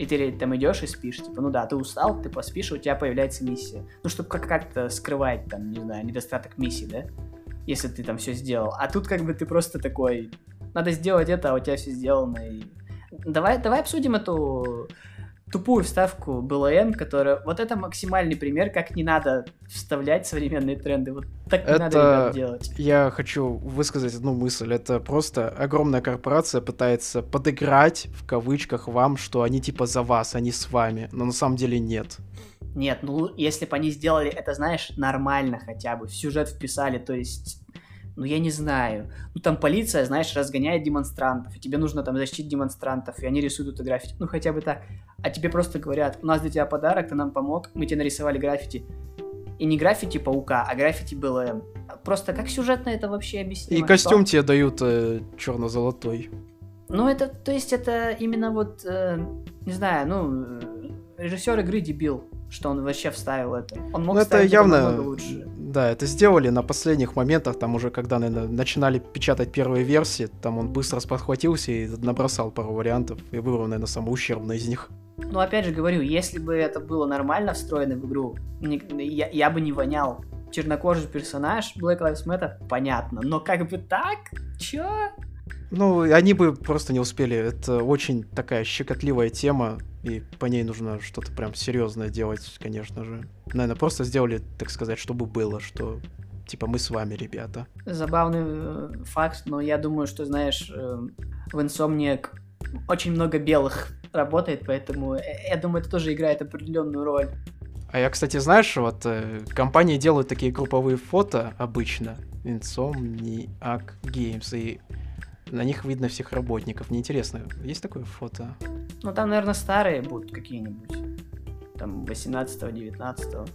Speaker 1: И ты там идешь и спишь, типа, ну да, ты устал, ты поспишь, у тебя появляется миссия. Ну, чтобы как- как-то скрывать, там, не знаю, недостаток миссий, да? Если ты там все сделал. А тут как бы ты просто такой, надо сделать это, а у тебя все сделано. И... Давай, давай обсудим эту тупую вставку БЛМ, которая... Вот это максимальный пример, как не надо вставлять современные тренды. Вот так не надо,
Speaker 2: Это-
Speaker 1: ребят, делать.
Speaker 2: Я хочу высказать одну мысль. Это просто огромная корпорация пытается подыграть, в кавычках, вам, что они типа за вас, они с вами. Но на самом деле нет.
Speaker 1: Нет, ну если бы они сделали это, знаешь, нормально хотя бы, в сюжет вписали, то есть, ну я не знаю. Ну там полиция, знаешь, разгоняет демонстрантов, и тебе нужно там защитить демонстрантов, и они рисуют это граффити. Ну хотя бы так. А тебе просто говорят, у нас для тебя подарок, ты нам помог, мы тебе нарисовали граффити. И не граффити паука, а граффити БЛМ. Просто как сюжетно это вообще объяснимо?
Speaker 2: И костюм тебе дают э, черно-золотой.
Speaker 1: Ну, это, то есть, это именно вот, э, не знаю, ну, э, режиссер игры дебил, что он вообще вставил это. Он мог
Speaker 2: Ну, это явно,
Speaker 1: лучше.
Speaker 2: Да, это сделали на последних моментах, там уже когда наверное, начинали печатать первые версии, там он быстро спохватился и набросал пару вариантов и выбрал, наверное, самый ущербный из них.
Speaker 1: Ну, опять же говорю, если бы это было нормально встроено в игру, ни- я, я бы не вонял. Чернокожий персонаж, Black Lives Matter, понятно. Но как бы так? Чё?
Speaker 2: Ну, они бы просто не успели. Это очень такая щекотливая тема, и по ней нужно что-то прям серьезное делать, конечно же. Наверное, просто сделали, так сказать, чтобы было, что типа мы с вами, ребята.
Speaker 1: Забавный э, факт, но я думаю, что, знаешь, э, в Insomniac очень много белых работает, поэтому э, я думаю, это тоже играет определенную роль.
Speaker 2: А я, кстати, знаешь, вот компании делают такие групповые фото обычно. Insomniac Games, и на них видно всех работников. Мне интересно, есть такое фото?
Speaker 1: Ну, там, наверное, старые будут какие-нибудь. Там 18-19.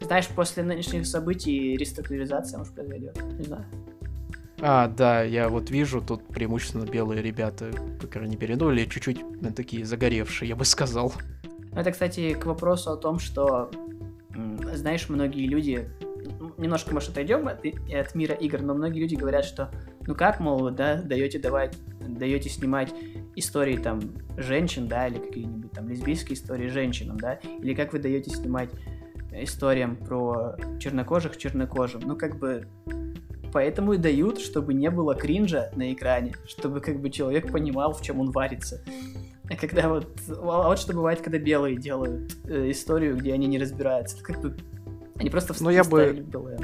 Speaker 1: Знаешь, после нынешних событий реструктуризация, может, произойдет. Не знаю.
Speaker 2: А, да, я вот вижу, тут преимущественно белые ребята, по крайней мере, ну или чуть-чуть э, такие загоревшие, я бы сказал.
Speaker 1: Это, кстати, к вопросу о том, что, знаешь, многие люди, немножко, может, отойдем от, от мира игр, но многие люди говорят, что, ну как, мол, да, даете давать, даете снимать истории там женщин, да, или какие-нибудь там лесбийские истории женщинам, да, или как вы даете снимать историям про чернокожих чернокожим, ну как бы поэтому и дают, чтобы не было кринжа на экране, чтобы как бы человек понимал, в чем он варится. А когда вот... А вот что бывает, когда белые делают э, историю, где они не разбираются. Это как бы... Они просто
Speaker 2: Ну, я бы-
Speaker 1: вставили белое.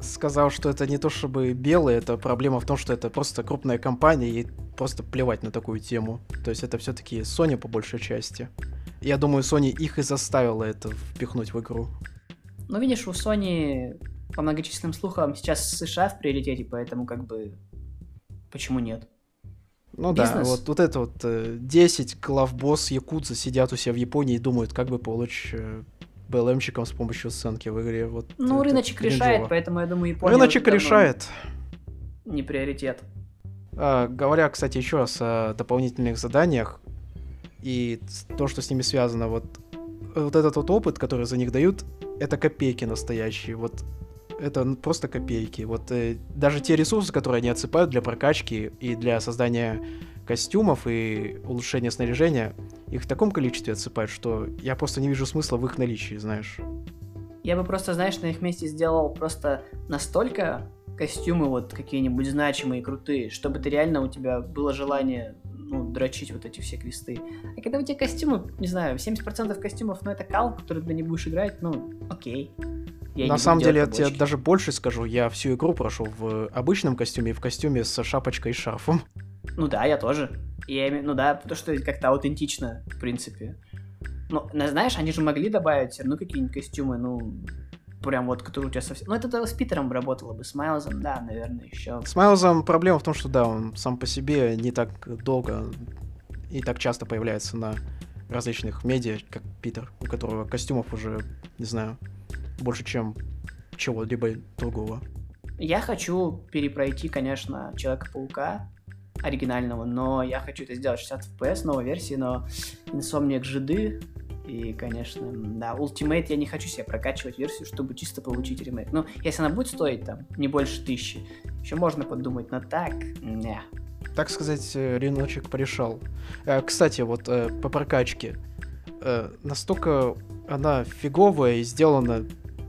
Speaker 2: Сказал, что это не то чтобы белые, это проблема в том, что это просто крупная компания, и просто плевать на такую тему. То есть это все-таки Sony по большей части. Я думаю, Sony их и заставила это впихнуть в игру.
Speaker 1: Ну, видишь, у Sony по многочисленным слухам сейчас США в приоритете, поэтому как бы Почему нет?
Speaker 2: Ну Бизнес. да, вот, вот это вот э, 10 главбосс Якудза сидят у себя в Японии и думают, как бы получить БЛМчиком с помощью сценки в игре. Вот
Speaker 1: ну, рыночек решает, поэтому я думаю, Япония...
Speaker 2: Рыночек решает.
Speaker 1: Не приоритет.
Speaker 2: А, говоря, кстати, еще раз о дополнительных заданиях и то, что с ними связано, вот, вот этот вот опыт, который за них дают, это копейки настоящие. Вот это просто копейки. Вот э, даже те ресурсы, которые они отсыпают для прокачки и для создания костюмов и улучшения снаряжения, их в таком количестве отсыпают, что я просто не вижу смысла в их наличии, знаешь.
Speaker 1: Я бы просто, знаешь, на их месте сделал просто настолько костюмы вот какие-нибудь значимые, крутые, чтобы ты реально у тебя было желание ну, дрочить вот эти все кресты. А когда у тебя костюмы, не знаю, 70% костюмов, ну, это кал, который ты не будешь играть, ну, окей.
Speaker 2: Я На самом деле, я тебе даже больше скажу, я всю игру прошел в обычном костюме и в костюме с шапочкой и шарфом.
Speaker 1: Ну да, я тоже. Я, ну да, потому что как-то аутентично, в принципе. Ну, знаешь, они же могли добавить, ну, какие-нибудь костюмы, ну, прям вот, которые у тебя совсем... Ну, это с Питером работало бы, с Майлзом, да, наверное, еще.
Speaker 2: С Майлзом проблема в том, что, да, он сам по себе не так долго и так часто появляется на различных медиа, как Питер, у которого костюмов уже, не знаю, больше, чем чего-либо другого.
Speaker 1: Я хочу перепройти, конечно, Человека-паука оригинального, но я хочу это сделать 60 FPS, новой версии, но Insomniac жиды, и, конечно, да, Ultimate я не хочу себе прокачивать версию, чтобы чисто получить ремейк. Ну, если она будет стоить там не больше тысячи, еще можно подумать, но так, не.
Speaker 2: Так сказать, э, рыночек порешал. Э, кстати, вот э, по прокачке. Настолько она фиговая и сделана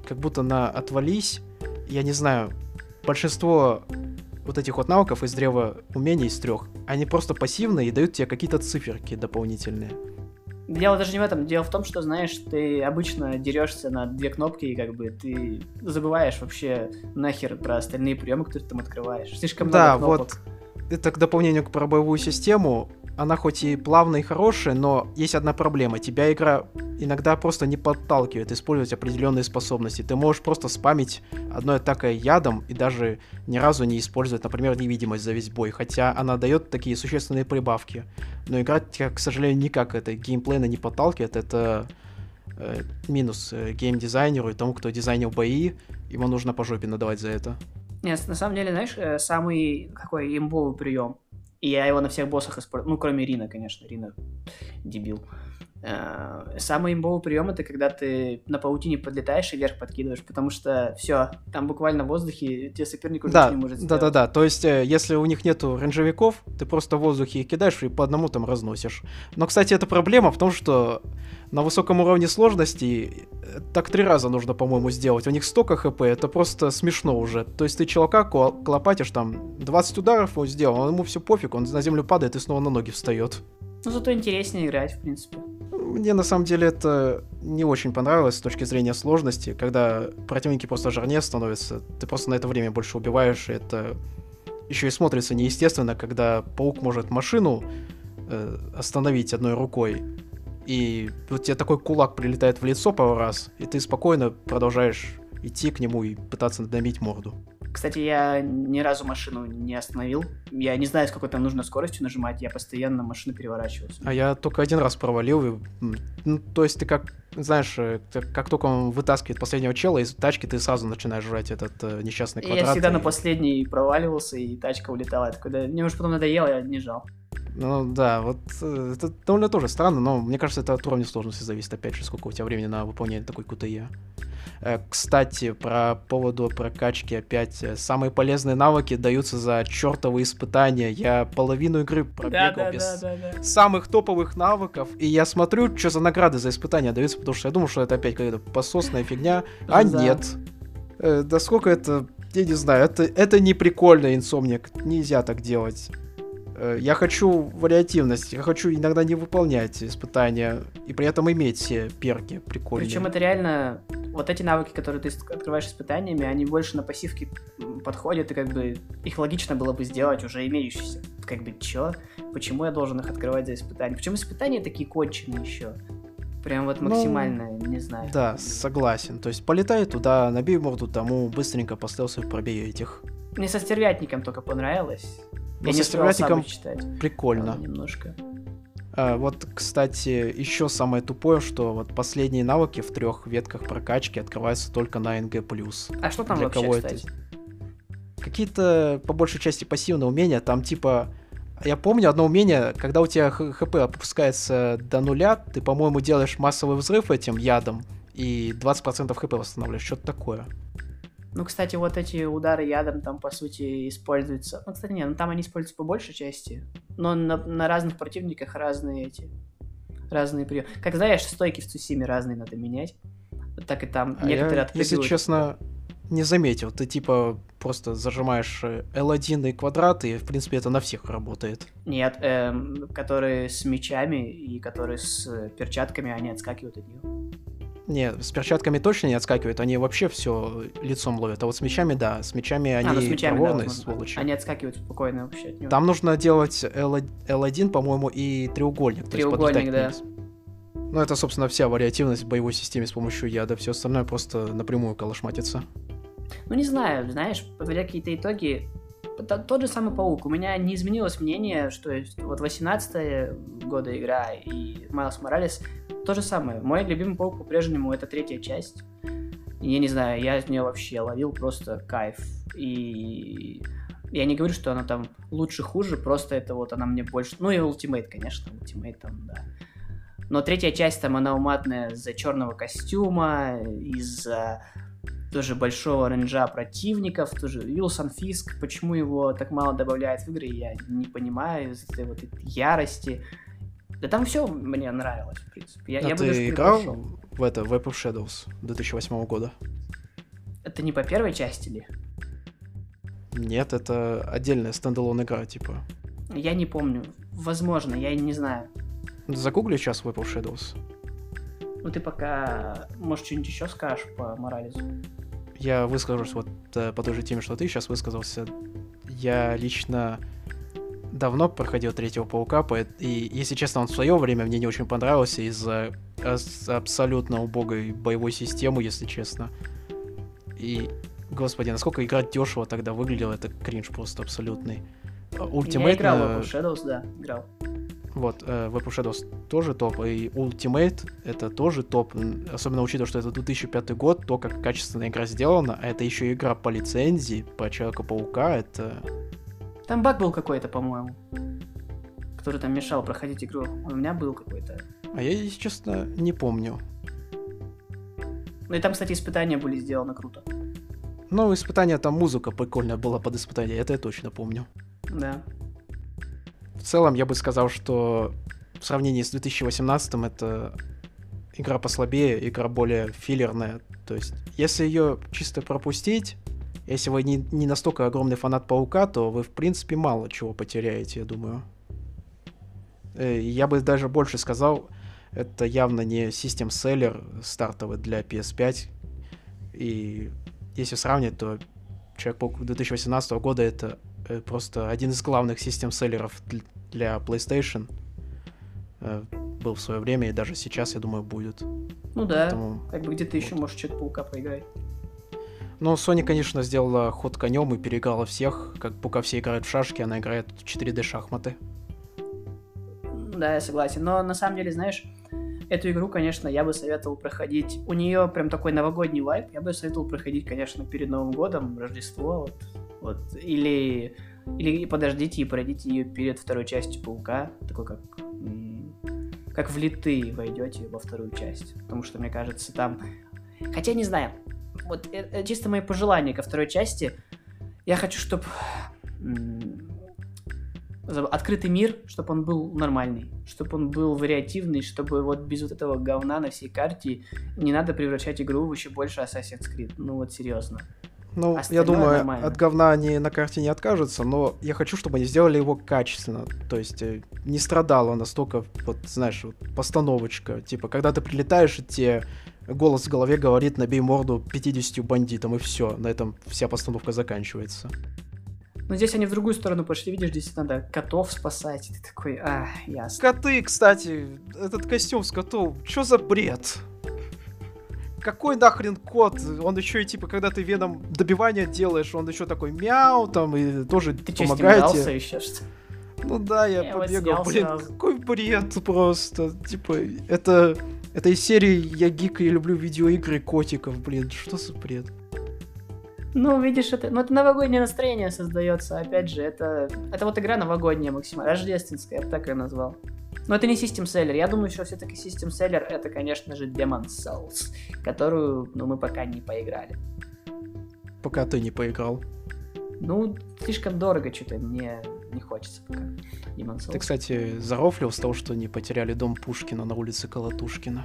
Speaker 2: как будто на отвались. Я не знаю, большинство вот этих вот навыков из древа умений из трех, они просто пассивные и дают тебе какие-то циферки дополнительные.
Speaker 1: Дело даже не в этом. Дело в том, что, знаешь, ты обычно дерешься на две кнопки, и как бы ты забываешь вообще нахер про остальные приемы, которые ты там открываешь. Слишком
Speaker 2: да,
Speaker 1: много кнопок.
Speaker 2: вот это к дополнению к про боевую систему она хоть и плавная и хорошая, но есть одна проблема. Тебя игра иногда просто не подталкивает использовать определенные способности. Ты можешь просто спамить одной атакой ядом и даже ни разу не использовать, например, невидимость за весь бой, хотя она дает такие существенные прибавки. Но игра тебя, к сожалению, никак это геймплейно не подталкивает. Это э, минус э, геймдизайнеру и тому, кто дизайнил бои. Ему нужно по жопе надавать за это.
Speaker 1: Нет, на самом деле, знаешь, э, самый какой имбовый прием и я его на всех боссах использую. Ну, кроме Рина, конечно. Рина дебил. Э, самый имбовый прием это когда ты на паутине подлетаешь и вверх подкидываешь, потому что все, там буквально в воздухе тебе соперник уже
Speaker 2: да,
Speaker 1: не может
Speaker 2: сделать. Да, да, да. То есть, э, если у них нету рейнджевиков, ты просто в воздухе их кидаешь и по одному там разносишь. Но, кстати, эта проблема в том, что на высоком уровне сложности э, так три раза нужно, по-моему, сделать. У них столько хп, это просто смешно уже. То есть ты чувака клопатишь там 20 ударов он сделал, он ему все пофиг, он на землю падает и снова на ноги встает.
Speaker 1: Ну, зато интереснее играть, в принципе.
Speaker 2: Мне на самом деле это не очень понравилось с точки зрения сложности, когда противники просто жирнее становятся, ты просто на это время больше убиваешь, и это еще и смотрится неестественно, когда паук может машину э, остановить одной рукой, и вот тебе такой кулак прилетает в лицо пару раз, и ты спокойно продолжаешь идти к нему и пытаться надавить морду.
Speaker 1: Кстати, я ни разу машину не остановил. Я не знаю, с какой там нужно скоростью нажимать, я постоянно машину переворачиваюсь.
Speaker 2: А я только один раз провалил. И, ну, то есть ты как, знаешь, э, как только он вытаскивает последнего чела из тачки, ты сразу начинаешь жрать этот э, несчастный квадрат.
Speaker 1: Я всегда
Speaker 2: и...
Speaker 1: на последний проваливался, и тачка улетала. Я такой, да, мне уже потом надоело, я не жал.
Speaker 2: Ну да, вот э, это довольно тоже странно, но мне кажется, это от уровня сложности зависит, опять же, сколько у тебя времени на выполнение такой QTE. Э, кстати, про поводу прокачки опять. Э, самые полезные навыки даются за чертовые испытания. Я половину игры пробегал да, да, без да, да, да. самых топовых навыков. И я смотрю, что за награды за испытания даются, потому что я думал, что это опять какая-то пососная фигня. *laughs* А да. нет. Э, да сколько это... Я не знаю, это, это не прикольно, инсомник. Нельзя так делать. Э, я хочу вариативность, я хочу иногда не выполнять испытания и при этом иметь все перки прикольные.
Speaker 1: Причем это реально вот эти навыки, которые ты открываешь испытаниями, они больше на пассивке подходят, и как бы их логично было бы сделать уже имеющиеся. Как бы, чё? Почему я должен их открывать за испытания? Почему испытания такие конченые еще? Прям вот максимально, ну, не знаю.
Speaker 2: Да, согласен. То есть полетай туда, набей морду тому, быстренько поставился в пробей этих.
Speaker 1: Мне со стервятником только понравилось. Я
Speaker 2: со стервятником прикольно.
Speaker 1: Немножко.
Speaker 2: А, вот, кстати, еще самое тупое, что вот последние навыки в трех ветках прокачки открываются только на НГ+.
Speaker 1: А что там
Speaker 2: Для
Speaker 1: вообще,
Speaker 2: кого это?
Speaker 1: кстати?
Speaker 2: Какие-то, по большей части, пассивные умения, там типа... Я помню одно умение, когда у тебя хп опускается до нуля, ты, по-моему, делаешь массовый взрыв этим ядом, и 20% хп восстанавливаешь, что-то такое.
Speaker 1: Ну, кстати, вот эти удары ядром там, по сути, используются. Ну, кстати, нет, ну там они используются по большей части. Но на, на разных противниках разные эти... Разные приемы. Как знаешь, стойки в Цусиме разные надо менять. Так и там.
Speaker 2: А
Speaker 1: Некоторые
Speaker 2: я,
Speaker 1: отпрыгивают.
Speaker 2: если честно, не заметил. Ты типа просто зажимаешь э, L1 и квадрат, и в принципе это на всех работает.
Speaker 1: Нет, эм, которые с мечами и которые с э, перчатками, они отскакивают от нее.
Speaker 2: Не, с перчатками точно не отскакивают, они вообще все лицом ловят. А вот с мечами, да, с мечами они
Speaker 1: а, ну с мечами, да,
Speaker 2: проворные,
Speaker 1: возможно.
Speaker 2: сволочи.
Speaker 1: Они отскакивают спокойно вообще от него.
Speaker 2: Там нужно делать L- L1, по-моему, и треугольник.
Speaker 1: Треугольник, да.
Speaker 2: вниз. Ну, это, собственно, вся вариативность в боевой системе с помощью яда. Все остальное просто напрямую калашматится.
Speaker 1: Ну, не знаю, знаешь, подводя какие-то итоги, тот же самый Паук. У меня не изменилось мнение, что вот 18 года игра и Майлз Моралес то же самое. Мой любимый Паук по-прежнему это третья часть. Я не знаю, я из нее вообще ловил просто кайф. И я не говорю, что она там лучше-хуже, просто это вот она мне больше... Ну и Ultimate, конечно, Ultimate там, да. Но третья часть там, она уматная из-за черного костюма, из-за тоже большого рейнджа противников, тоже Вилсон Фиск, почему его так мало добавляют в игры, я не понимаю, из этой вот этой ярости. Да там все мне нравилось, в принципе. Я,
Speaker 2: а
Speaker 1: я бы
Speaker 2: ты играл
Speaker 1: предпочел.
Speaker 2: в это, Web of Shadows 2008 года?
Speaker 1: Это не по первой части ли?
Speaker 2: Нет, это отдельная стендалон игра, типа.
Speaker 1: Я не помню. Возможно, я не знаю.
Speaker 2: Загугли сейчас Web of Shadows.
Speaker 1: Ну ты пока, может, что-нибудь еще скажешь по Морализу?
Speaker 2: Я выскажусь вот э, по той же теме, что ты сейчас высказался. Я лично давно проходил третьего паука, и, если честно, он в свое время мне не очень понравился из-за абсолютно убогой боевой системы, если честно. И, господи, насколько игра дешево тогда выглядела, это кринж просто абсолютный. А Ultimate
Speaker 1: я играл
Speaker 2: на-
Speaker 1: в Shadows, да, играл.
Speaker 2: Вот, э, Web of Shadows тоже топ, и Ultimate это тоже топ, особенно учитывая, что это 2005 год, то, как качественно игра сделана, а это еще игра по лицензии, по Человека-паука, это...
Speaker 1: Там баг был какой-то, по-моему, который там мешал проходить игру. У меня был какой-то.
Speaker 2: А я, если честно, не помню.
Speaker 1: Ну и там, кстати, испытания были сделаны круто.
Speaker 2: Но испытание, там музыка прикольная была под испытание, это я точно помню.
Speaker 1: Да.
Speaker 2: Целом, я бы сказал, что в сравнении с 2018 это игра послабее, игра более филлерная. То есть, если ее чисто пропустить, если вы не, не настолько огромный фанат Паука, то вы, в принципе, мало чего потеряете, я думаю. Э, Я бы даже больше сказал, это явно не систем селлер стартовый для PS5. И если сравнивать, то Человек-паук 2018 года это э, просто один из главных систем селлеров для PlayStation. Э, Был в свое время и даже сейчас, я думаю, будет.
Speaker 1: Ну да.
Speaker 2: Поэтому-
Speaker 1: Как бы где-то еще
Speaker 2: вот.
Speaker 1: можешь что-то паука поиграть.
Speaker 2: Но Sony, конечно, сделала ход конем и переиграла всех. Как пока все играют в шашки, она играет в 4D шахматы.
Speaker 1: Да, я согласен. Но на самом деле, знаешь, эту игру, конечно, я бы советовал проходить. У нее прям такой новогодний вайп. Я бы советовал проходить, конечно, перед Новым годом, Рождество. Вот, вот. Или, или подождите и пройдите ее перед второй частью Паука. Такой как как влитые войдете во вторую часть. Потому что, мне кажется, там... Хотя, не знаю, вот э- э, чисто мои пожелания ко второй части. Я хочу, чтобы открытый мир, чтобы он был нормальный, чтобы он был вариативный, чтобы вот без вот этого говна на всей карте не надо превращать игру в еще больше Assassin's Creed. Ну вот серьезно.
Speaker 2: Ну, я
Speaker 1: Остальное
Speaker 2: думаю,
Speaker 1: нормально.
Speaker 2: от говна они на карте не откажутся, но я хочу, чтобы они сделали его качественно. То есть э, не страдала настолько, вот, знаешь, вот, постановочка. Типа, когда ты прилетаешь, и тебе голос в голове говорит, набей морду 50 бандитам, и все. На этом вся постановка заканчивается.
Speaker 1: Но здесь они в другую сторону пошли, видишь, здесь надо котов спасать. И ты такой, а, ясно.
Speaker 2: Коты, кстати, этот костюм с котом, что за бред? Какой нахрен кот? Он еще и типа, когда ты веном добивания делаешь, он еще такой мяу там и тоже
Speaker 1: Ты
Speaker 2: помогает
Speaker 1: что, с ним
Speaker 2: тебе.
Speaker 1: дрался еще что
Speaker 2: Ну да, я,
Speaker 1: Я
Speaker 2: побегал. Блин,
Speaker 1: сразу.
Speaker 2: какой бред просто. Типа, это... Это из серии «Я гик и люблю видеоигры котиков», блин, что за бред?
Speaker 1: Ну, видишь, это, ну, это новогоднее настроение создается. Опять же, это, это вот игра новогодняя максимально, рождественская, я бы так ее назвал. Но это не System Seller. Я думаю, что все-таки System Seller это, конечно же, Demon's Souls, которую, ну, мы пока не поиграли.
Speaker 2: Пока ты не поиграл.
Speaker 1: Ну, слишком дорого что-то, мне не хочется пока. Demon's Souls.
Speaker 2: Ты, кстати, зарофлил с того, что не потеряли дом Пушкина на улице Колотушкина.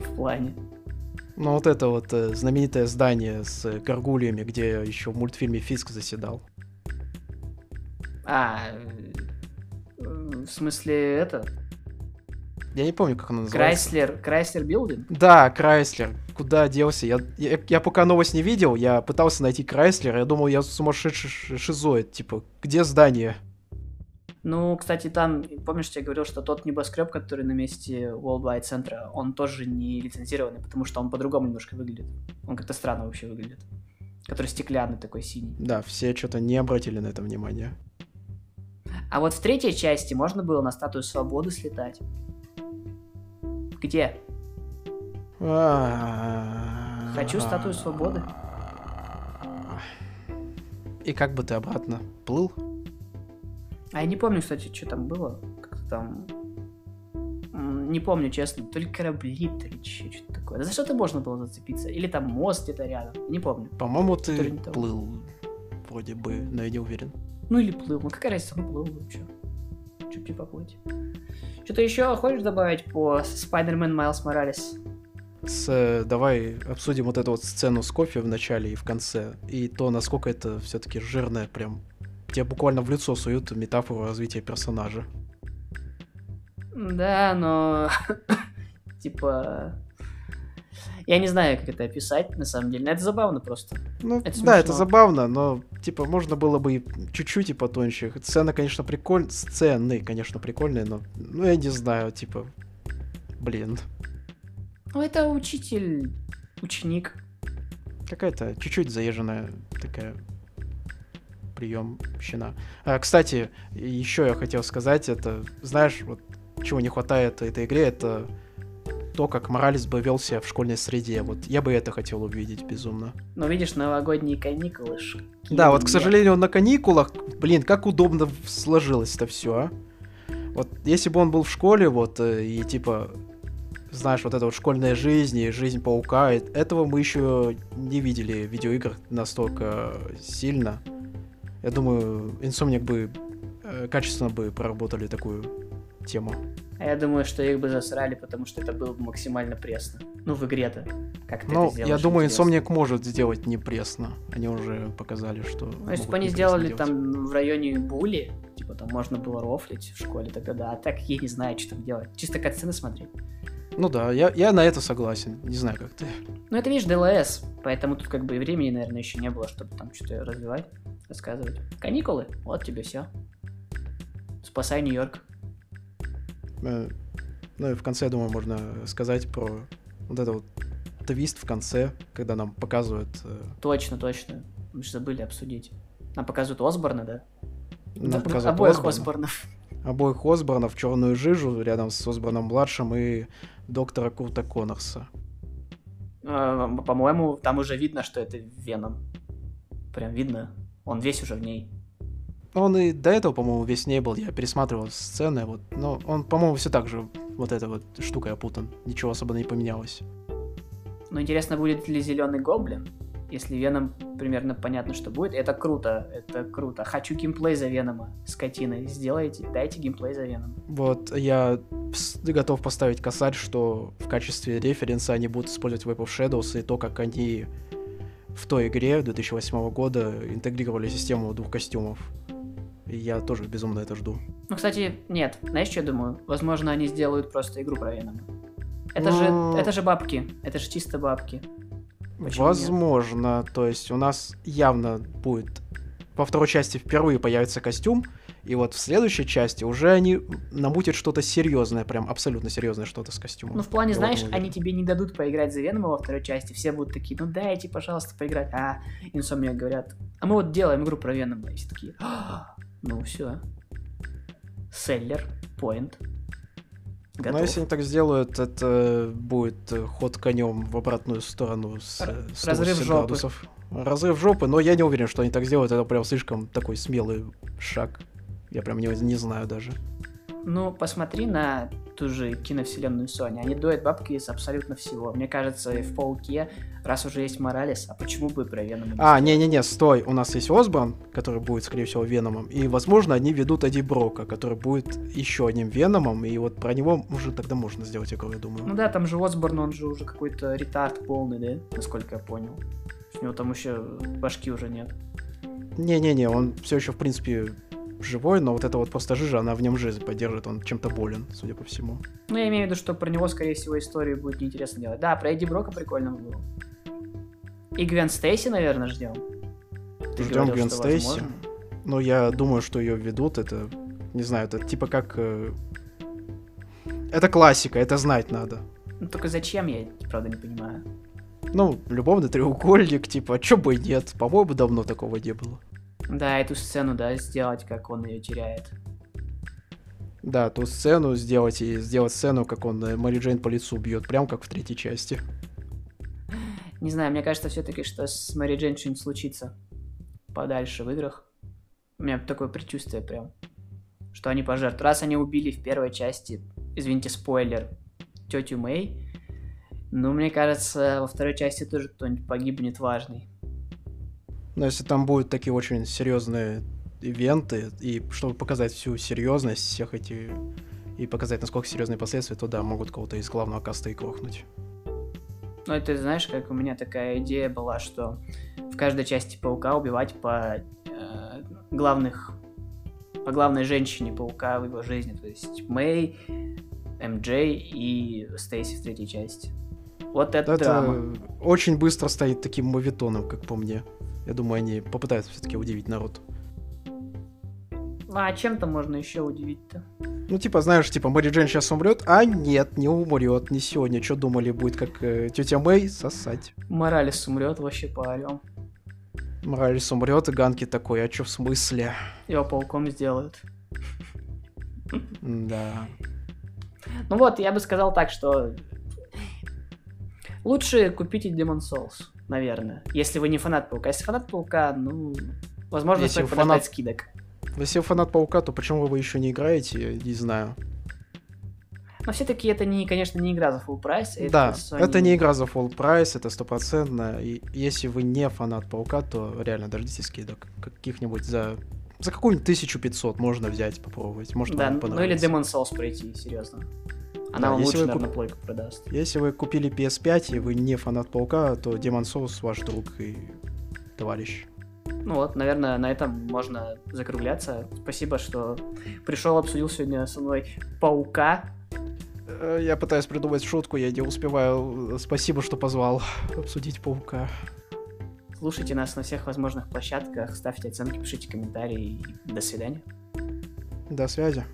Speaker 1: в плане.
Speaker 2: Ну вот это вот э, знаменитое здание с э, горгульями, где еще в мультфильме Фиск заседал.
Speaker 1: А, в смысле, это?
Speaker 2: Я не помню, как оно называется.
Speaker 1: Крайслер, Chrysler Building?
Speaker 2: Да, Крайслер. Куда делся? Я, я, я пока новость не видел, я пытался найти Крайслер, я думал, я сумасшедший шизоид. Типа, где здание?
Speaker 1: Ну, кстати, там, помнишь, я говорил, что тот небоскреб, который на месте World Trade центра, он тоже не лицензированный, потому что он по-другому немножко выглядит. Он как-то странно вообще выглядит. Который стеклянный такой синий.
Speaker 2: Да, все что-то не обратили на это внимание.
Speaker 1: А вот в третьей части можно было на статую свободы слетать. Где? Хочу статую свободы.
Speaker 2: И как бы ты обратно плыл?
Speaker 1: А я не помню, кстати, что там было. Как-то там... Не помню, честно. То ли корабли, то ли что-то такое. Да за что-то можно было зацепиться? Или там мост где-то рядом. Не помню.
Speaker 2: По-моему, ты плыл. Вроде бы, но я не уверен.
Speaker 1: Ну или плыл. Ну какая разница, ну плыл вообще. Чуть не поплыть. Что-то еще хочешь добавить по Spider-Man Miles Morales?
Speaker 2: С, э, давай обсудим вот эту вот сцену с кофе в начале и в конце. И то, насколько это все-таки жирное, прям. Тебе буквально в лицо суют метафору развития персонажа.
Speaker 1: Да, но... *laughs* типа... Я не знаю, как это описать, на самом деле. Но это забавно просто.
Speaker 2: Ну,
Speaker 1: Это
Speaker 2: да, это забавно, но, типа, можно было бы и чуть-чуть и потоньше. Сцена, конечно, прикольная. Сцены, конечно, прикольные, но, ну, я не знаю, типа, блин.
Speaker 1: Ну, это учитель, ученик.
Speaker 2: Какая-то чуть-чуть заезженная такая приемщина. А, кстати, еще я хотел сказать, это, знаешь, вот чего не хватает этой игре, это то, как Моралес бы вел себя в школьной среде. Вот я бы это хотел увидеть безумно.
Speaker 1: Но видишь, новогодние каникулы. школьные.
Speaker 2: Да, вот, к сожалению, на каникулах, блин, как удобно сложилось это все, а. Вот если бы он был в школе, вот, э, и типа, знаешь, вот эта вот школьная жизнь и жизнь паука, э- этого мы еще не видели в видеоиграх настолько сильно. Я думаю, Insomniac бы э, качественно бы проработали такую тему.
Speaker 1: А я думаю, что их бы засрали, потому что это было бы максимально пресно. Ну, в игре-то. Как ты
Speaker 2: Ну,
Speaker 1: это сделаешь?
Speaker 2: я думаю. Insomniac может сделать не пресно. Они уже показали, что...
Speaker 1: Ну, если бы они сделали
Speaker 2: делать.
Speaker 1: там в районе Були, типа там можно было рофлить в школе, тогда да. А так я не знаю, что там делать. Чисто катсцены смотреть.
Speaker 2: Ну да, я, я на это согласен. Не знаю, как ты.
Speaker 1: Ну, это, видишь, ДЛС, поэтому тут как бы и времени, наверное, еще не было, чтобы там что-то развивать, рассказывать. Каникулы, вот тебе все. Спасай Нью-Йорк.
Speaker 2: Э, Ну и в конце, я думаю, можно сказать про вот это вот твист в конце, когда нам показывают... э,
Speaker 1: Точно, точно. Мы же забыли обсудить. Нам показывают Осборна, да?
Speaker 2: Нам
Speaker 1: Д-
Speaker 2: показывают
Speaker 1: Обоих
Speaker 2: Осборна.
Speaker 1: Осборнов.
Speaker 2: обоих Осборнов, черную жижу рядом с Осборном младшим и доктора Курта Коннорса.
Speaker 1: А, По-моему, там уже видно, что это Веном. Прям видно. Он весь уже в ней.
Speaker 2: Он и до этого, по-моему, весь не был. Я пересматривал сцены, вот, но он, по-моему, все так же вот этой вот штукой опутан. Ничего особо не поменялось.
Speaker 1: Но интересно, будет ли зеленый гоблин? Если Веном примерно понятно, что будет. Это круто, это круто. Хочу геймплей за Венома, скотины. Сделайте, дайте геймплей за Веном.
Speaker 2: Вот я готов поставить косарь, что в качестве референса они будут использовать Web of Shadows и то, как они в той игре 2008 года интегрировали систему двух костюмов. Я тоже безумно это жду.
Speaker 1: Ну, кстати, нет. Знаешь, что я думаю? Возможно, они сделают просто игру про Венома. Это
Speaker 2: Ну-
Speaker 1: же, это же бабки. Это же чисто бабки. Почему нет?
Speaker 2: Возможно, то есть у нас явно будет во второй части впервые появится костюм, И вот в следующей части уже они намутят что-то серьезное, прям абсолютно серьезное что-то с костюмом.
Speaker 1: Ну, в плане,
Speaker 2: Я
Speaker 1: знаешь, они тебе не дадут поиграть за Венома во второй части. Все будут такие, ну дайте, пожалуйста, поиграть. А Insomniac говорят, а мы вот делаем игру про Венома. И все такие, «А, ну все. Селлер, поинт.
Speaker 2: Но
Speaker 1: Готов.
Speaker 2: Ну, если они так сделают, это будет э, ход конем в обратную сторону с
Speaker 1: Р-
Speaker 2: 180
Speaker 1: разрыв жопы.
Speaker 2: градусов. Разрыв жопы, но я не уверен, что они так сделают. Это прям слишком такой смелый шаг. Я прям не, не знаю даже.
Speaker 1: Ну, посмотри на ту же киновселенную Sony. Они дуют бабки из абсолютно всего. Мне кажется, и в Пауке, раз уже есть Моралес, а почему бы про Венома
Speaker 2: А, не-не-не, стой. У нас есть Осборн, который будет, скорее всего, Веномом. И, возможно, они ведут Эдди Брока, который будет еще одним Веномом. И вот про него уже тогда можно сделать игру, я думаю.
Speaker 1: Ну да, там же Осборн, он же уже какой-то ретард полный, да? Насколько я понял. У него там еще башки уже нет.
Speaker 2: Не-не-не, он все еще, в принципе, живой, но вот эта вот просто жижа, она в нем жизнь поддерживает. Он чем-то болен, судя по всему.
Speaker 1: Ну, я имею в виду, что про него, скорее всего, историю будет неинтересно делать. Да, про Эдди Брока прикольно было. И Гвен Стейси, наверное, ждем. Ты
Speaker 2: Ждем
Speaker 1: говорил,
Speaker 2: Гвен Стейси.
Speaker 1: возможно.
Speaker 2: Но я думаю, что ее ведут, это, не знаю, это типа как... э, Это классика, это знать надо.
Speaker 1: Ну, только зачем, я, правда, не понимаю.
Speaker 2: Ну, любовный треугольник, типа, а чё бы и нет? По-моему, давно такого не было.
Speaker 1: Да, эту сцену, да, сделать, как он ее теряет.
Speaker 2: Да, ту сцену сделать и сделать сцену, как он э, Мэри Джейн по лицу бьет, прям как в третьей части.
Speaker 1: Не знаю, мне кажется все-таки, что с Мэри Джейн что-нибудь случится подальше в играх. У меня такое предчувствие прям, что они пожертвуют. Раз они убили в первой части, извините, спойлер, тетю Мэй, ну, мне кажется, во второй части тоже кто-нибудь погибнет важный.
Speaker 2: Но если там будут такие очень серьезные ивенты, и чтобы показать всю серьезность всех этих и показать, насколько серьезные последствия, то да, могут кого-то из главного каста и крохнуть.
Speaker 1: Ну, это знаешь, как у меня такая идея была, что в каждой части Паука убивать по э, главных, по главной женщине Паука в его жизни, то есть Мэй, МД и Стейси в третьей части. Вот это,
Speaker 2: Это
Speaker 1: драма.
Speaker 2: очень быстро станет таким мовитоном, как по мне. Я думаю, они попытаются все-таки удивить народ.
Speaker 1: А чем-то можно еще удивить-то?
Speaker 2: Ну, типа, знаешь, типа, Мэри Джейн сейчас умрет, а нет, не умрет, не сегодня. Что думали, будет как э, тетя Мэй сосать.
Speaker 1: Моралес умрет, вообще поорем.
Speaker 2: Моралес умрет, и Ганки такой, а что в смысле?
Speaker 1: Его пауком сделают.
Speaker 2: Да.
Speaker 1: Ну вот, я бы сказал так, что лучше купите Demon Souls, наверное. Если вы не фанат Паука. Если фанат Паука, ну, возможно,
Speaker 2: Если
Speaker 1: стоит
Speaker 2: фанат-
Speaker 1: скидок.
Speaker 2: Если вы фанат Паука, то почему вы еще не играете, я не знаю.
Speaker 1: Но все-таки это, не, конечно, не игра за full прайс. это
Speaker 2: да,
Speaker 1: Sony-
Speaker 2: это не игра за full прайс, это стопроцентно. И если вы не фанат Паука, то реально дождитесь скидок. Каких-нибудь за... За какую-нибудь 1500 можно взять, попробовать. Может,
Speaker 1: Да, ну или. Demon Souls пройти, серьезно. Она
Speaker 2: Да,
Speaker 1: вам лучше,
Speaker 2: вы
Speaker 1: наверное,
Speaker 2: куп-
Speaker 1: плойку продаст.
Speaker 2: Если вы купили PS5 и вы не фанат Паука, то Demon Souls ваш друг и товарищ.
Speaker 1: Ну вот, наверное, на этом можно закругляться. Спасибо, что пришел, обсудил сегодня со мной Паука.
Speaker 2: Э, Я пытаюсь придумать шутку, я не успеваю. Спасибо, что позвал обсудить Паука.
Speaker 1: Слушайте нас на всех возможных площадках, ставьте оценки, пишите комментарии. До свидания.
Speaker 2: До связи.